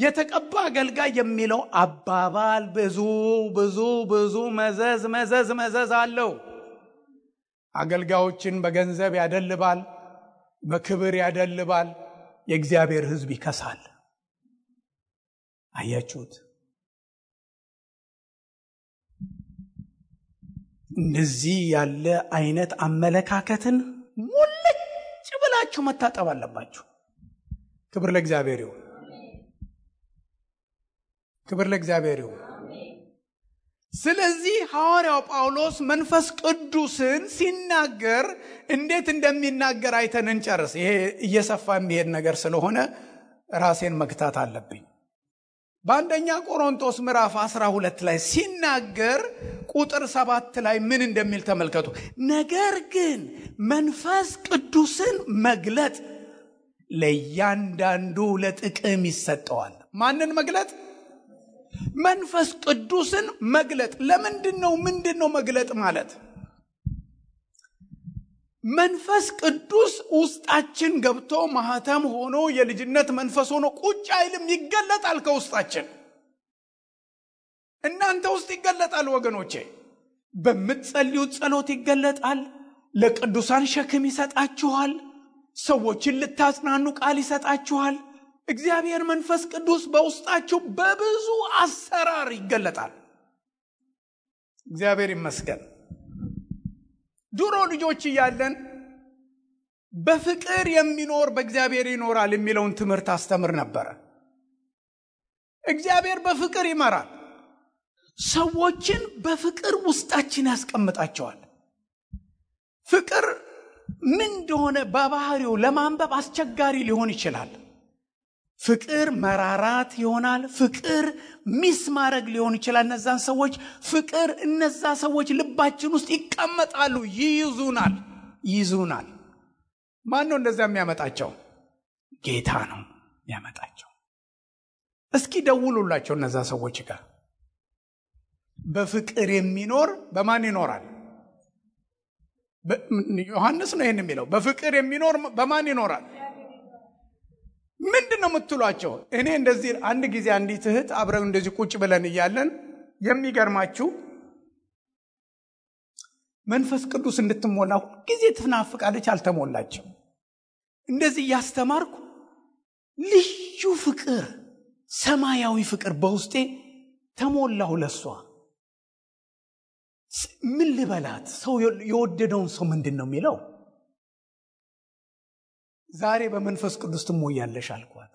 የተቀባ አገልጋይ የሚለው አባባል ብዙ ብዙ ብዙ መዘዝ መዘዝ መዘዝ አለው። አገልጋዮችን በገንዘብ ያደልባል፣ በክብር ያደልባል፣ የእግዚአብሔር ሕዝብ ይከሳል። አያችሁት? እንደዚህ ያለ አይነት አመለካከትን ሙልጭ ብላችሁ መታጠብ አለባችሁ። ክብር ለእግዚአብሔር ይሁን። ክብር ለእግዚአብሔር ይሁን። ስለዚህ ሐዋርያው ጳውሎስ መንፈስ ቅዱስን ሲናገር እንዴት እንደሚናገር አይተን እንጨርስ። ይሄ እየሰፋ የሚሄድ ነገር ስለሆነ ራሴን መግታት አለብኝ። በአንደኛ ቆሮንቶስ ምዕራፍ 12 ላይ ሲናገር ቁጥር ሰባት ላይ ምን እንደሚል ተመልከቱ። ነገር ግን መንፈስ ቅዱስን መግለጥ ለእያንዳንዱ ለጥቅም ይሰጠዋል። ማንን መግለጥ? መንፈስ ቅዱስን መግለጥ። ለምንድን ነው? ምንድን ነው መግለጥ ማለት? መንፈስ ቅዱስ ውስጣችን ገብቶ ማህተም ሆኖ የልጅነት መንፈስ ሆኖ ቁጭ አይልም፣ ይገለጣል ከውስጣችን። እናንተ ውስጥ ይገለጣል ወገኖቼ። በምትጸልዩት ጸሎት ይገለጣል። ለቅዱሳን ሸክም ይሰጣችኋል። ሰዎችን ልታጽናኑ ቃል ይሰጣችኋል። እግዚአብሔር መንፈስ ቅዱስ በውስጣችሁ በብዙ አሰራር ይገለጣል። እግዚአብሔር ይመስገን። ድሮ ልጆች እያለን በፍቅር የሚኖር በእግዚአብሔር ይኖራል የሚለውን ትምህርት አስተምር ነበረ። እግዚአብሔር በፍቅር ይመራል። ሰዎችን በፍቅር ውስጣችን ያስቀምጣቸዋል። ፍቅር ምን እንደሆነ በባህሪው ለማንበብ አስቸጋሪ ሊሆን ይችላል። ፍቅር መራራት ይሆናል። ፍቅር ሚስ ማድረግ ሊሆን ይችላል። እነዛን ሰዎች ፍቅር እነዛ ሰዎች ልባችን ውስጥ ይቀመጣሉ፣ ይይዙናል፣ ይይዙናል። ማን ነው እንደዛ የሚያመጣቸው? ጌታ ነው የሚያመጣቸው። እስኪ ደውሉላቸው እነዛ ሰዎች ጋር። በፍቅር የሚኖር በማን ይኖራል? ዮሐንስ ነው ይህን የሚለው። በፍቅር የሚኖር በማን ይኖራል? ምንድን ነው የምትሏቸው? እኔ እንደዚህ አንድ ጊዜ አንዲት እህት አብረን እንደዚህ ቁጭ ብለን እያለን የሚገርማችሁ መንፈስ ቅዱስ እንድትሞላ ሁልጊዜ ትናፍቃለች፣ አልተሞላችም። እንደዚህ እያስተማርኩ ልዩ ፍቅር፣ ሰማያዊ ፍቅር በውስጤ ተሞላሁ ለሷ። ምን ልበላት? ሰው የወደደውን ሰው ምንድን ነው የሚለው? ዛሬ በመንፈስ ቅዱስ ትሞያለሽ አልኳት።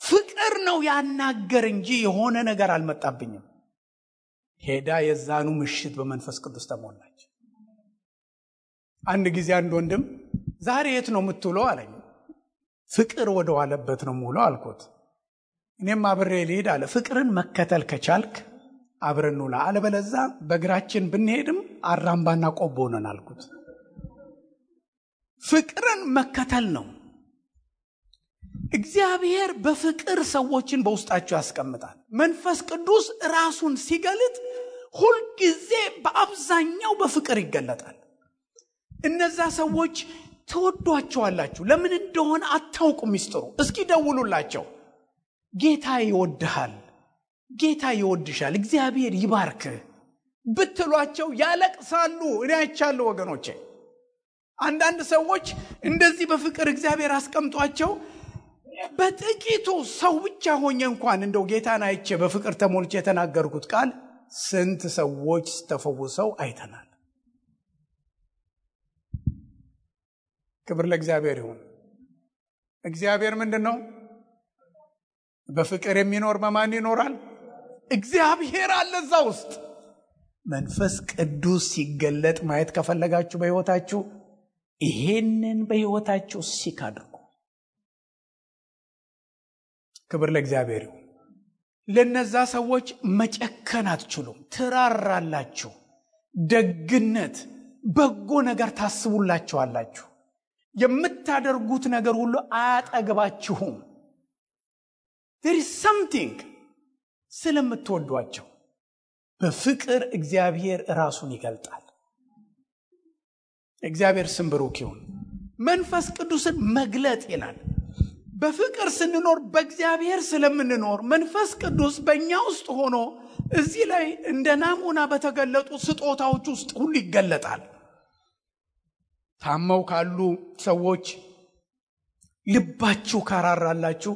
ፍቅር ነው ያናገር እንጂ የሆነ ነገር አልመጣብኝም። ሄዳ የዛኑ ምሽት በመንፈስ ቅዱስ ተሞላች። አንድ ጊዜ አንድ ወንድም ዛሬ የት ነው የምትውለው አለኝ። ፍቅር ወደ ዋለበት ነው የምውለው አልኩት። እኔም አብሬ ልሄድ አለ። ፍቅርን መከተል ከቻልክ አብረን ውላ፣ አለበለዛ በእግራችን ብንሄድም አራምባና ቆቦ ነን አልኩት። ፍቅርን መከተል ነው። እግዚአብሔር በፍቅር ሰዎችን በውስጣቸው ያስቀምጣል። መንፈስ ቅዱስ ራሱን ሲገልጥ ሁልጊዜ በአብዛኛው በፍቅር ይገለጣል። እነዛ ሰዎች ትወዷቸዋላችሁ። ለምን እንደሆነ አታውቁ ሚስጥሩ። እስኪ ደውሉላቸው። ጌታ ይወድሃል፣ ጌታ ይወድሻል፣ እግዚአብሔር ይባርክህ ብትሏቸው ያለቅሳሉ። እኔ አይቻለሁ ወገኖቼ። አንዳንድ ሰዎች እንደዚህ በፍቅር እግዚአብሔር አስቀምጧቸው በጥቂቱ ሰው ብቻ ሆኜ እንኳን እንደው ጌታን አይቼ በፍቅር ተሞልቼ የተናገርኩት ቃል ስንት ሰዎች ተፈውሰው አይተናል። ክብር ለእግዚአብሔር ይሁን። እግዚአብሔር ምንድን ነው? በፍቅር የሚኖር በማን ይኖራል? እግዚአብሔር አለ እዛ ውስጥ። መንፈስ ቅዱስ ሲገለጥ ማየት ከፈለጋችሁ በሕይወታችሁ ይሄንን በሕይወታችሁ ሲክ አድርጉ። ክብር ለእግዚአብሔር ይሁን። ለነዛ ሰዎች መጨከን አትችሉም። ትራራላችሁ። ደግነት፣ በጎ ነገር ታስቡላቸዋላችሁ። የምታደርጉት ነገር ሁሉ አያጠግባችሁም። is something ስለምትወዷቸው በፍቅር እግዚአብሔር ራሱን ይገልጣል። እግዚአብሔር ስም ብሩክ ይሁን። መንፈስ ቅዱስን መግለጥ ይላል። በፍቅር ስንኖር በእግዚአብሔር ስለምንኖር መንፈስ ቅዱስ በእኛ ውስጥ ሆኖ እዚህ ላይ እንደ ናሙና በተገለጡ ስጦታዎች ውስጥ ሁሉ ይገለጣል። ታመው ካሉ ሰዎች ልባችሁ ካራራላችሁ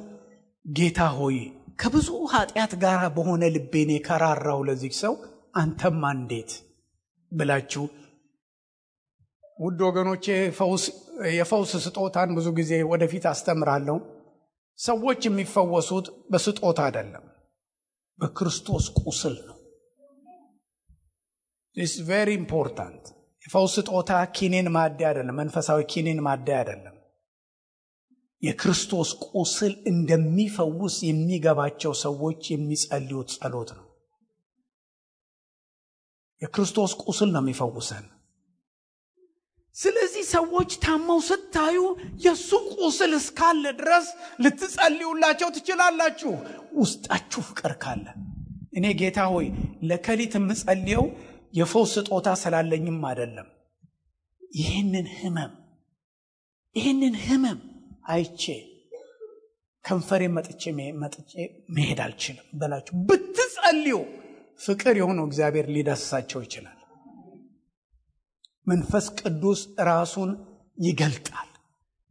ጌታ ሆይ ከብዙ ኃጢአት ጋር በሆነ ልቤኔ ከራራው ለዚህ ሰው አንተማ እንዴት ብላችሁ ውድ ወገኖቼ የፈውስ ስጦታን ብዙ ጊዜ ወደፊት አስተምራለሁ። ሰዎች የሚፈወሱት በስጦታ አይደለም፣ በክርስቶስ ቁስል ነው። is very important። የፈውስ ስጦታ ኪኒን ማደያ አይደለም፣ መንፈሳዊ ኪኒን ማደያ አይደለም። የክርስቶስ ቁስል እንደሚፈውስ የሚገባቸው ሰዎች የሚጸልዩት ጸሎት ነው። የክርስቶስ ቁስል ነው የሚፈውሰን። ስለዚህ ሰዎች ታመው ስታዩ የእሱ ቁስል እስካለ ድረስ ልትጸልዩላቸው ትችላላችሁ፣ ውስጣችሁ ፍቅር ካለ። እኔ ጌታ ሆይ ለከሊት የምጸልየው የፈውስ ስጦታ ስላለኝም አይደለም። ይህንን ህመም ይህንን ህመም አይቼ ከንፈሬ መጥቼ መጥቼ መሄድ አልችልም ብላችሁ ብትጸልዩ ፍቅር የሆነው እግዚአብሔር ሊዳስሳቸው ይችላል። መንፈስ ቅዱስ ራሱን ይገልጣል።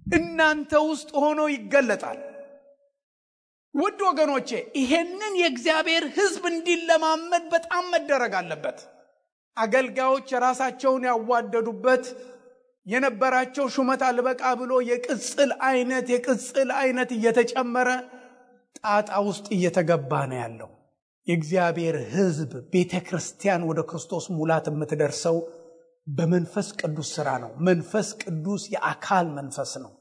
እናንተ ውስጥ ሆኖ ይገለጣል። ውድ ወገኖቼ ይሄንን የእግዚአብሔር ሕዝብ እንዲለማመድ በጣም መደረግ አለበት። አገልጋዮች ራሳቸውን ያዋደዱበት የነበራቸው ሹመት አልበቃ ብሎ የቅጽል አይነት የቅጽል አይነት እየተጨመረ ጣጣ ውስጥ እየተገባ ነው ያለው። የእግዚአብሔር ሕዝብ ቤተ ክርስቲያን ወደ ክርስቶስ ሙላት የምትደርሰው በመንፈስ ቅዱስ ስራ ነው። መንፈስ ቅዱስ የአካል መንፈስ ነው።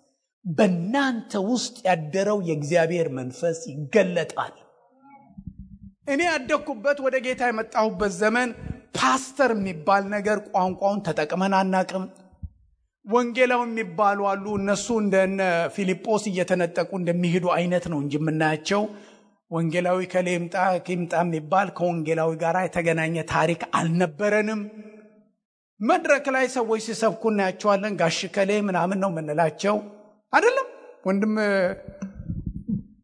በእናንተ ውስጥ ያደረው የእግዚአብሔር መንፈስ ይገለጣል። እኔ ያደግኩበት ወደ ጌታ የመጣሁበት ዘመን ፓስተር የሚባል ነገር ቋንቋውን ተጠቅመን አናቅም። ወንጌላዊ የሚባሉ አሉ። እነሱ እንደነ ፊልጶስ እየተነጠቁ እንደሚሄዱ አይነት ነው እንጂ የምናያቸው ወንጌላዊ ከሌምጣ ኪምጣ የሚባል ከወንጌላዊ ጋር የተገናኘ ታሪክ አልነበረንም። መድረክ ላይ ሰዎች ሲሰብኩ እናያቸዋለን። ጋሽ ከሌ ምናምን ነው የምንላቸው አይደለም። ወንድም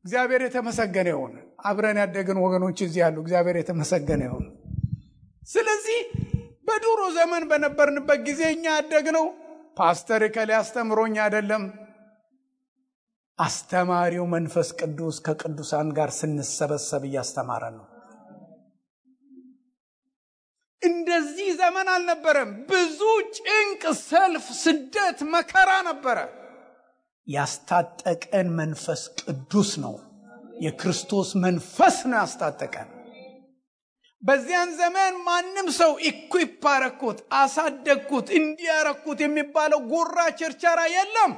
እግዚአብሔር የተመሰገነ ይሁን። አብረን ያደግን ወገኖች እዚህ ያሉ እግዚአብሔር የተመሰገነ ይሁን። ስለዚህ በድሮ ዘመን በነበርንበት ጊዜ እኛ ያደግነው ፓስተር ከሌ አስተምሮኝ አይደለም። አስተማሪው መንፈስ ቅዱስ ከቅዱሳን ጋር ስንሰበሰብ እያስተማረ ነው። እንደዚህ ዘመን አልነበረም። ብዙ ጭንቅ፣ ሰልፍ፣ ስደት፣ መከራ ነበረ። ያስታጠቀን መንፈስ ቅዱስ ነው። የክርስቶስ መንፈስ ነው ያስታጠቀን። በዚያን ዘመን ማንም ሰው equip አረኩት፣ አሳደግኩት፣ እንዲያረኩት የሚባለው ጉራ ቸርቸራ የለም።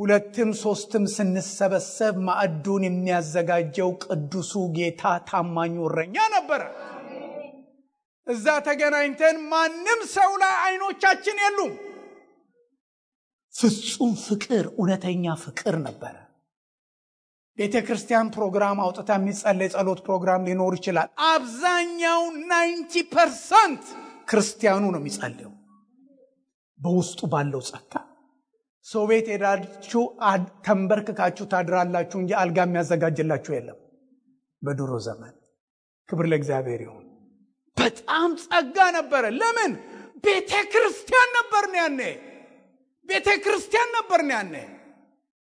ሁለትም ሶስትም ስንሰበሰብ ማዕዱን የሚያዘጋጀው ቅዱሱ ጌታ ታማኙ እረኛ ነበረ። እዛ ተገናኝተን ማንም ሰው ላይ አይኖቻችን የሉም። ፍጹም ፍቅር፣ እውነተኛ ፍቅር ነበረ። ቤተ ክርስቲያን ፕሮግራም አውጥታ የሚጸለይ ጸሎት ፕሮግራም ሊኖር ይችላል። አብዛኛው ninety percent ክርስቲያኑ ነው የሚጸልየው በውስጡ ባለው ጸጋ ሰው ቤት ሄዳችሁ ተንበርክካችሁ ታድራላችሁ እንጂ አልጋ የሚያዘጋጅላችሁ የለም። በድሮ ዘመን ክብር ለእግዚአብሔር ይሁን። በጣም ጸጋ ነበረ። ለምን? ቤተ ክርስቲያን ነበርን ያኔ። ቤተ ክርስቲያን ነበርን ያኔ።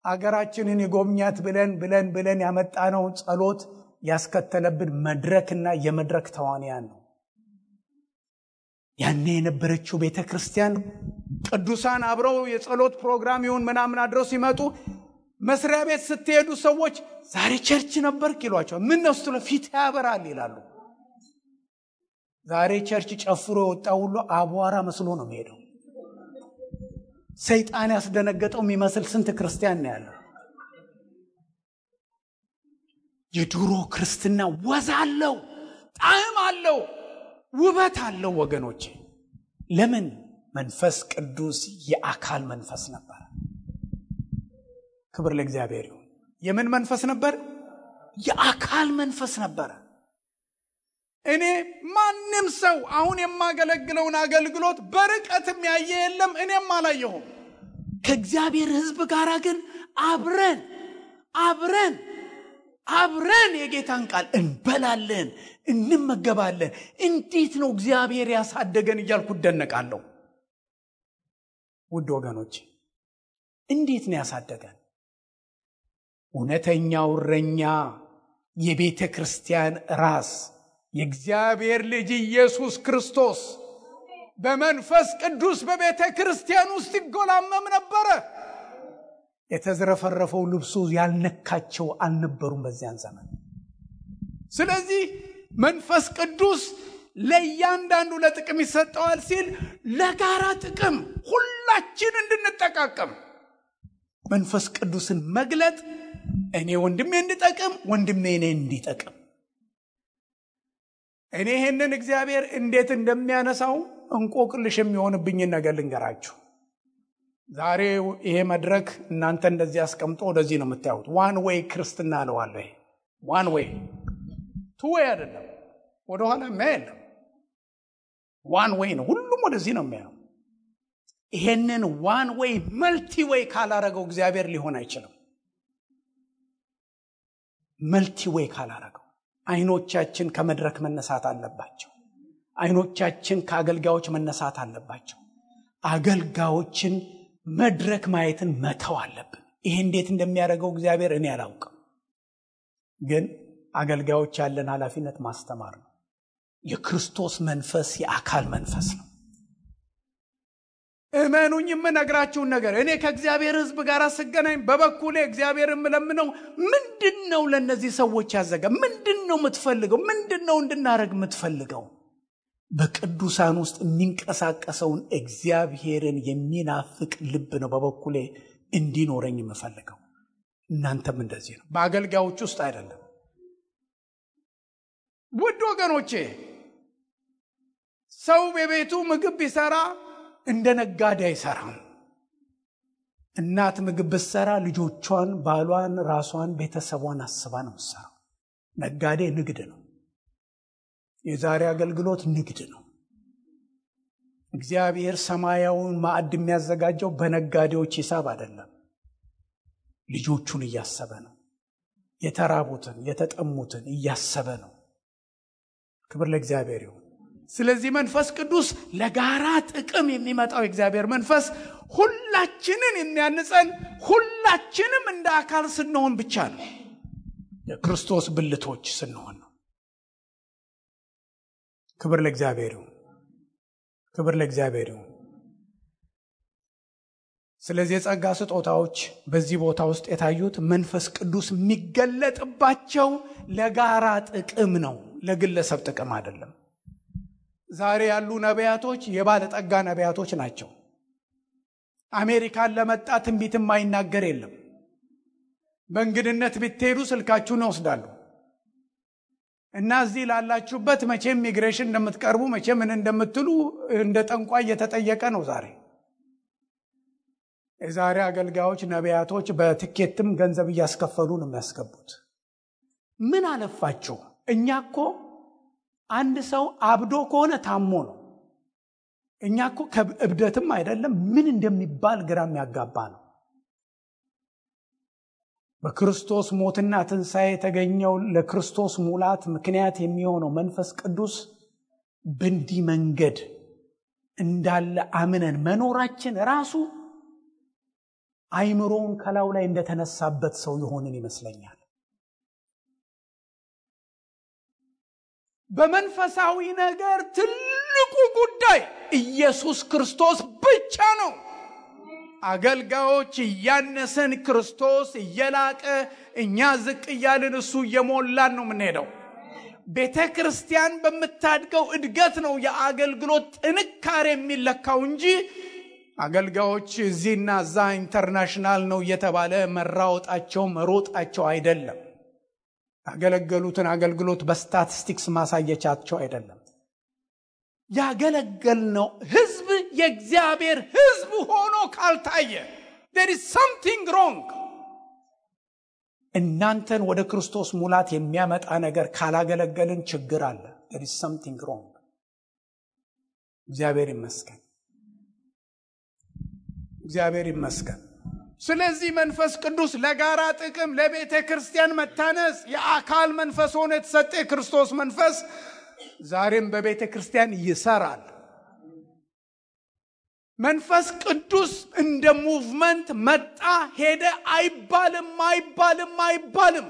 አገራችንን የጎብኛት ብለን ብለን ብለን ያመጣነው ጸሎት ያስከተለብን መድረክና የመድረክ ተዋንያን ነው። ያኔ የነበረችው ቤተ ክርስቲያን ቅዱሳን አብረው የጸሎት ፕሮግራም ይሁን ምናምን አድረው ሲመጡ መስሪያ ቤት ስትሄዱ ሰዎች ዛሬ church ነበርክ ይሏቸዋል። ምን ነው ስትሉ ፊት ያበራል ይላሉ። ዛሬ church ጨፍሮ የወጣ ሁሉ አቧራ መስሎ ነው የሚሄደው። ሰይጣን ያስደነገጠው የሚመስል ስንት ክርስቲያን ነው ያለው። የድሮ ክርስትና ወዝ አለው፣ ጣዕም አለው፣ ውበት አለው ወገኖቼ። ለምን? መንፈስ ቅዱስ የአካል መንፈስ ነበር። ክብር ለእግዚአብሔር ይሁን። የምን መንፈስ ነበር? የአካል መንፈስ ነበረ። እኔ ማንም ሰው አሁን የማገለግለውን አገልግሎት በርቀትም ያየ የለም፣ እኔም አላየሁም። ከእግዚአብሔር ሕዝብ ጋር ግን አብረን አብረን አብረን የጌታን ቃል እንበላለን፣ እንመገባለን። እንዴት ነው እግዚአብሔር ያሳደገን እያልኩ እደነቃለሁ። ውድ ወገኖች እንዴት ነው ያሳደገን? እውነተኛው እረኛ የቤተ ክርስቲያን ራስ የእግዚአብሔር ልጅ ኢየሱስ ክርስቶስ በመንፈስ ቅዱስ በቤተ ክርስቲያን ውስጥ ይጎላመም ነበረ። የተዝረፈረፈው ልብሱ ያልነካቸው አልነበሩም በዚያን ዘመን። ስለዚህ መንፈስ ቅዱስ ለእያንዳንዱ ለጥቅም ይሰጠዋል ሲል ለጋራ ጥቅም ሁላችን እንድንጠቃቀም መንፈስ ቅዱስን መግለጥ እኔ ወንድሜ እንድጠቅም ወንድሜ እኔ እንዲጠቅም እኔ ይህንን እግዚአብሔር እንዴት እንደሚያነሳው እንቆቅልሽ የሚሆንብኝን ነገር ልንገራችሁ። ዛሬ ይሄ መድረክ እናንተ እንደዚህ አስቀምጦ ወደዚህ ነው የምታዩት። one way ክርስትና እለዋለሁ። ይሄ one way two አይደለም፣ ወደኋላ የሚያይ የለም። one way ነው። ሁሉም ወደዚህ ነው የሚያየው። ይሄንን one way multi way ካላረገው እግዚአብሔር ሊሆን አይችልም። multi way ካላረገው አይኖቻችን ከመድረክ መነሳት አለባቸው። አይኖቻችን ከአገልጋዮች መነሳት አለባቸው። አገልጋዮችን መድረክ ማየትን መተው አለብን። ይሄ እንዴት እንደሚያደርገው እግዚአብሔር እኔ አላውቅም፣ ግን አገልጋዮች ያለን ኃላፊነት ማስተማር ነው። የክርስቶስ መንፈስ የአካል መንፈስ ነው። እመኑኝ የምነግራችሁን ነገር እኔ ከእግዚአብሔር ሕዝብ ጋር ስገናኝ በበኩሌ እግዚአብሔር የምለምነው ምንድን ነው ለእነዚህ ሰዎች ያዘጋ ምንድን ነው የምትፈልገው? ምንድን ነው እንድናደርግ የምትፈልገው? በቅዱሳን ውስጥ የሚንቀሳቀሰውን እግዚአብሔርን የሚናፍቅ ልብ ነው በበኩሌ እንዲኖረኝ የምፈልገው። እናንተም እንደዚህ ነው። በአገልጋዮች ውስጥ አይደለም። ውድ ወገኖቼ ሰው በቤቱ ምግብ ቢሰራ እንደ ነጋዴ አይሰራም። እናት ምግብ ብትሰራ ልጆቿን፣ ባሏን፣ ራሷን፣ ቤተሰቧን አስባ ነው የምትሰራው። ነጋዴ ንግድ ነው። የዛሬ አገልግሎት ንግድ ነው። እግዚአብሔር ሰማያዊውን ማዕድ የሚያዘጋጀው በነጋዴዎች ሂሳብ አይደለም። ልጆቹን እያሰበ ነው። የተራቡትን የተጠሙትን እያሰበ ነው። ክብር ለእግዚአብሔር ይሁን። ስለዚህ መንፈስ ቅዱስ ለጋራ ጥቅም የሚመጣው የእግዚአብሔር መንፈስ ሁላችንን የሚያንጸን ሁላችንም እንደ አካል ስንሆን ብቻ ነው። የክርስቶስ ብልቶች ስንሆን ነው። ክብር ለእግዚአብሔር ይሁን። ክብር ለእግዚአብሔር ይሁን። ስለዚህ የጸጋ ስጦታዎች በዚህ ቦታ ውስጥ የታዩት መንፈስ ቅዱስ የሚገለጥባቸው ለጋራ ጥቅም ነው፣ ለግለሰብ ጥቅም አይደለም። ዛሬ ያሉ ነቢያቶች የባለጠጋ ነቢያቶች ናቸው። አሜሪካን ለመጣ ትንቢት የማይናገር የለም። በእንግድነት ብትሄዱ ስልካችሁን ይወስዳሉ እና እዚህ ላላችሁበት መቼም ኢሚግሬሽን እንደምትቀርቡ መቼ ምን እንደምትሉ እንደ ጠንቋይ እየተጠየቀ ነው ዛሬ። የዛሬ አገልጋዮች ነቢያቶች በትኬትም ገንዘብ እያስከፈሉ ነው የሚያስገቡት። ምን አለፋችሁ እኛ እኮ አንድ ሰው አብዶ ከሆነ ታሞ ነው። እኛ እኮ ከእብደትም አይደለም ምን እንደሚባል ግራ የሚያጋባ ነው። በክርስቶስ ሞትና ትንሣኤ የተገኘው ለክርስቶስ ሙላት ምክንያት የሚሆነው መንፈስ ቅዱስ በእንዲህ መንገድ እንዳለ አምነን መኖራችን ራሱ አይምሮውን ከላዩ ላይ እንደተነሳበት ሰው የሆንን ይመስለኛል። በመንፈሳዊ ነገር ትልቁ ጉዳይ ኢየሱስ ክርስቶስ ብቻ ነው። አገልጋዮች እያነሰን ክርስቶስ እየላቀ እኛ ዝቅ እያልን እሱ እየሞላን ነው የምንሄደው። ቤተ ክርስቲያን በምታድገው እድገት ነው የአገልግሎት ጥንካሬ የሚለካው እንጂ አገልጋዮች እዚህና እዛ ኢንተርናሽናል ነው እየተባለ መራወጣቸው መሮጣቸው አይደለም። ያገለገሉትን አገልግሎት በስታቲስቲክስ ማሳየቻቸው አይደለም። ያገለገልነው ህዝብ የእግዚአብሔር ህዝብ ሆኖ ካልታየ is something wrong። እናንተን ወደ ክርስቶስ ሙላት የሚያመጣ ነገር ካላገለገልን ችግር አለ። is something wrong። እግዚአብሔር ይመስገን፣ እግዚአብሔር ይመስገን። ስለዚህ መንፈስ ቅዱስ ለጋራ ጥቅም ለቤተ ክርስቲያን መታነጽ የአካል መንፈስ ሆኖ የተሰጠ የክርስቶስ መንፈስ ዛሬም በቤተ ክርስቲያን ይሰራል። መንፈስ ቅዱስ እንደ movement መጣ ሄደ አይባልም፣ አይባልም፣ አይባልም።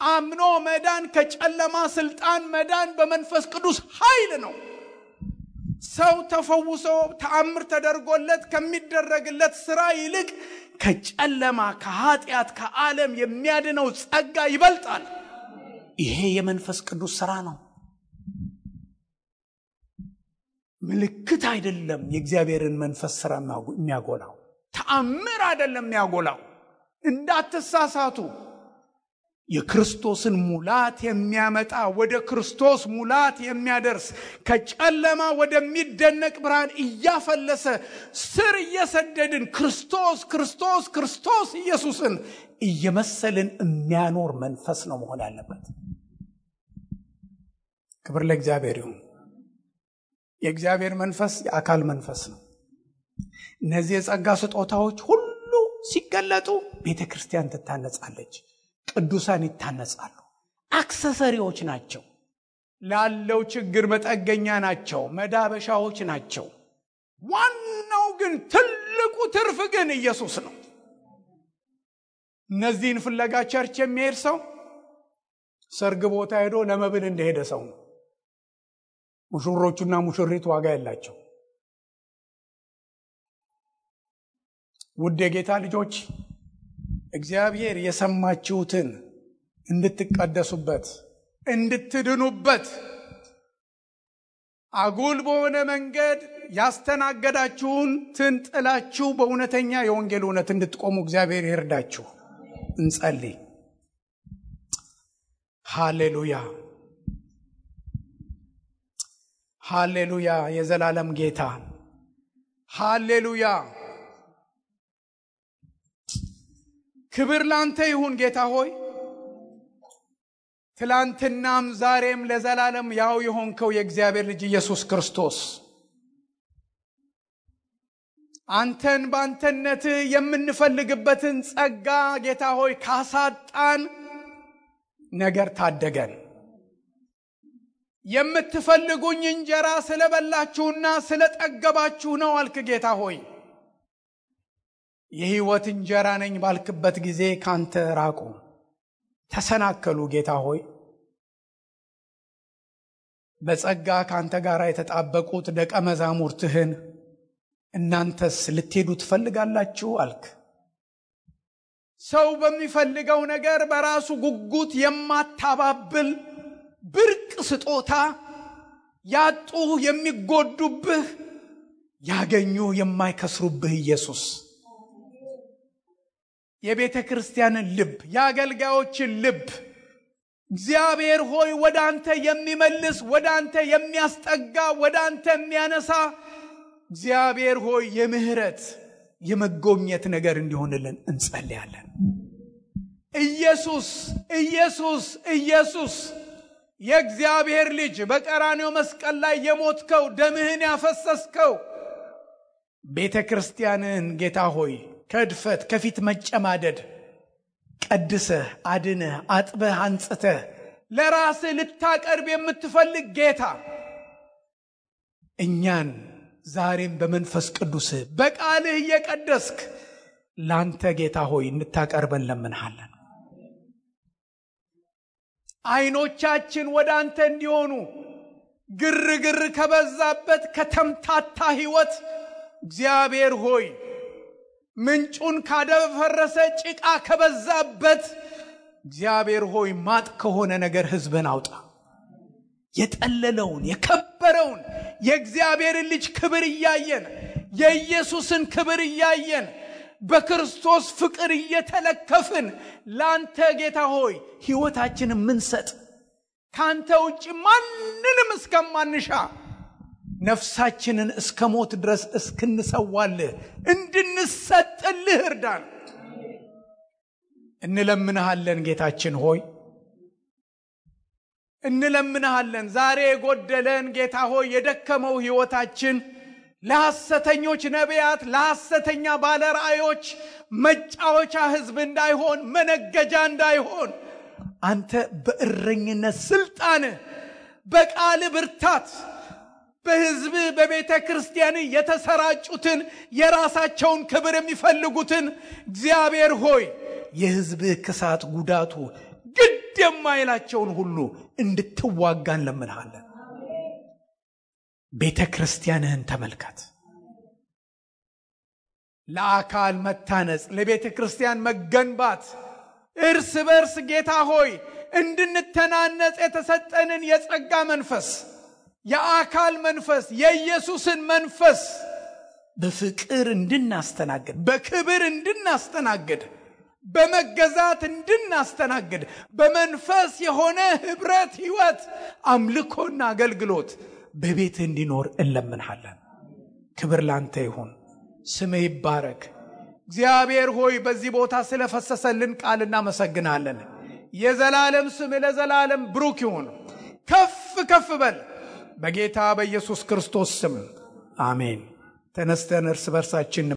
አምኖ መዳን ከጨለማ ስልጣን መዳን በመንፈስ ቅዱስ ኃይል ነው። ሰው ተፈውሶ ተአምር ተደርጎለት ከሚደረግለት ስራ ይልቅ ከጨለማ ከኃጢአት ከዓለም የሚያድነው ጸጋ ይበልጣል። ይሄ የመንፈስ ቅዱስ ስራ ነው። ምልክት አይደለም። የእግዚአብሔርን መንፈስ ስራ የሚያጎላው ተአምር አይደለም የሚያጎላው። እንዳትሳሳቱ። የክርስቶስን ሙላት የሚያመጣ ወደ ክርስቶስ ሙላት የሚያደርስ ከጨለማ ወደሚደነቅ ብርሃን እያፈለሰ ስር እየሰደድን ክርስቶስ ክርስቶስ ክርስቶስ ኢየሱስን እየመሰልን የሚያኖር መንፈስ ነው መሆን ያለበት። ክብር ለእግዚአብሔር ይሁን። የእግዚአብሔር መንፈስ የአካል መንፈስ ነው። እነዚህ የጸጋ ስጦታዎች ሁሉ ሲገለጡ ቤተ ክርስቲያን ትታነጻለች፣ ቅዱሳን ይታነጻሉ። accessory ዎች ናቸው። ላለው ችግር መጠገኛ ናቸው፣ መዳበሻዎች ናቸው። ዋናው ግን ትልቁ ትርፍ ግን ኢየሱስ ነው። እነዚህን ፍለጋ church የሚሄድ ሰው ሰርግ ቦታ ሄዶ ለመብል እንደሄደ ሰው ነው። ሙሽሮቹና ሙሽሪት ዋጋ የላቸው። ውድ የጌታ ልጆች እግዚአብሔር የሰማችሁትን እንድትቀደሱበት እንድትድኑበት አጉል በሆነ መንገድ ያስተናገዳችሁን ትን ጥላችሁ በእውነተኛ የወንጌል እውነት እንድትቆሙ እግዚአብሔር ይርዳችሁ። እንጸልይ። ሃሌሉያ ሃሌሉያ። የዘላለም ጌታ ሃሌሉያ። ክብር ላንተ ይሁን ጌታ ሆይ ትላንትናም ዛሬም ለዘላለም ያው የሆንከው የእግዚአብሔር ልጅ ኢየሱስ ክርስቶስ አንተን በአንተነትህ የምንፈልግበትን ጸጋ ጌታ ሆይ ካሳጣን ነገር ታደገን። የምትፈልጉኝ እንጀራ ስለበላችሁና ስለጠገባችሁ ነው አልክ ጌታ ሆይ። የሕይወት እንጀራ ነኝ ባልክበት ጊዜ ካንተ ራቁ፣ ተሰናከሉ። ጌታ ሆይ በጸጋ ካንተ ጋር የተጣበቁት ደቀ መዛሙርትህን እናንተስ ልትሄዱ ትፈልጋላችሁ አልክ። ሰው በሚፈልገው ነገር በራሱ ጉጉት የማታባብል ብርቅ ስጦታ ያጡ የሚጎዱብህ ያገኙ የማይከስሩብህ ኢየሱስ የቤተ ክርስቲያንን ልብ የአገልጋዮችን ልብ እግዚአብሔር ሆይ ወደ አንተ የሚመልስ ወደ አንተ የሚያስጠጋ ወደ አንተ የሚያነሳ እግዚአብሔር ሆይ የምህረት የመጎብኘት ነገር እንዲሆንልን እንጸልያለን። ኢየሱስ ኢየሱስ ኢየሱስ የእግዚአብሔር ልጅ በቀራኔው መስቀል ላይ የሞትከው ደምህን ያፈሰስከው ቤተ ክርስቲያንን ጌታ ሆይ ከድፈት ከፊት መጨማደድ ቀድሰህ አድነህ አጥበህ አንጽተህ ለራስህ ልታቀርብ የምትፈልግ ጌታ እኛን ዛሬም በመንፈስ ቅዱስህ በቃልህ እየቀደስክ ለአንተ ጌታ ሆይ እንታቀርበን ለምንሃለን። አይኖቻችን ወደ አንተ እንዲሆኑ ግርግር ከበዛበት ከተምታታ ሕይወት እግዚአብሔር ሆይ ምንጩን ካደፈረሰ ጭቃ ከበዛበት እግዚአብሔር ሆይ ማጥ ከሆነ ነገር ሕዝብን አውጣ። የጠለለውን የከበረውን የእግዚአብሔርን ልጅ ክብር እያየን የኢየሱስን ክብር እያየን በክርስቶስ ፍቅር እየተለከፍን ለአንተ ጌታ ሆይ ሕይወታችንን ምንሰጥ ከአንተ ውጭ ማንንም እስከማንሻ ነፍሳችንን እስከ ሞት ድረስ እስክንሰዋልህ እንድንሰጥልህ እርዳን። እንለምንሃለን ጌታችን ሆይ እንለምንሃለን። ዛሬ የጎደለን ጌታ ሆይ የደከመው ሕይወታችን ለሐሰተኞች ነቢያት፣ ለሐሰተኛ ባለ ራእዮች መጫወቻ ሕዝብ እንዳይሆን መነገጃ እንዳይሆን አንተ በእረኝነት ስልጣንህ በቃል ብርታት በሕዝብ በቤተ ክርስቲያን የተሰራጩትን የራሳቸውን ክብር የሚፈልጉትን እግዚአብሔር ሆይ የሕዝብህ ክሳት ጉዳቱ ግድ የማይላቸውን ሁሉ እንድትዋጋ እንለምንሃለን። ቤተ ክርስቲያንህን ተመልከት። ለአካል መታነጽ፣ ለቤተ ክርስቲያን መገንባት እርስ በርስ ጌታ ሆይ እንድንተናነጽ የተሰጠንን የጸጋ መንፈስ የአካል መንፈስ የኢየሱስን መንፈስ በፍቅር እንድናስተናግድ በክብር እንድናስተናግድ በመገዛት እንድናስተናግድ በመንፈስ የሆነ ህብረት ህይወት አምልኮና አገልግሎት በቤት እንዲኖር እንለምንሃለን። ክብር ላንተ ይሁን፣ ስምህ ይባረክ። እግዚአብሔር ሆይ በዚህ ቦታ ስለፈሰሰልን ቃል እናመሰግናለን። የዘላለም ስምህ ለዘላለም ብሩክ ይሁን። ከፍ ከፍ በል በጌታ በኢየሱስ ክርስቶስ ስም አሜን። ተነስተን እርስ በርሳችን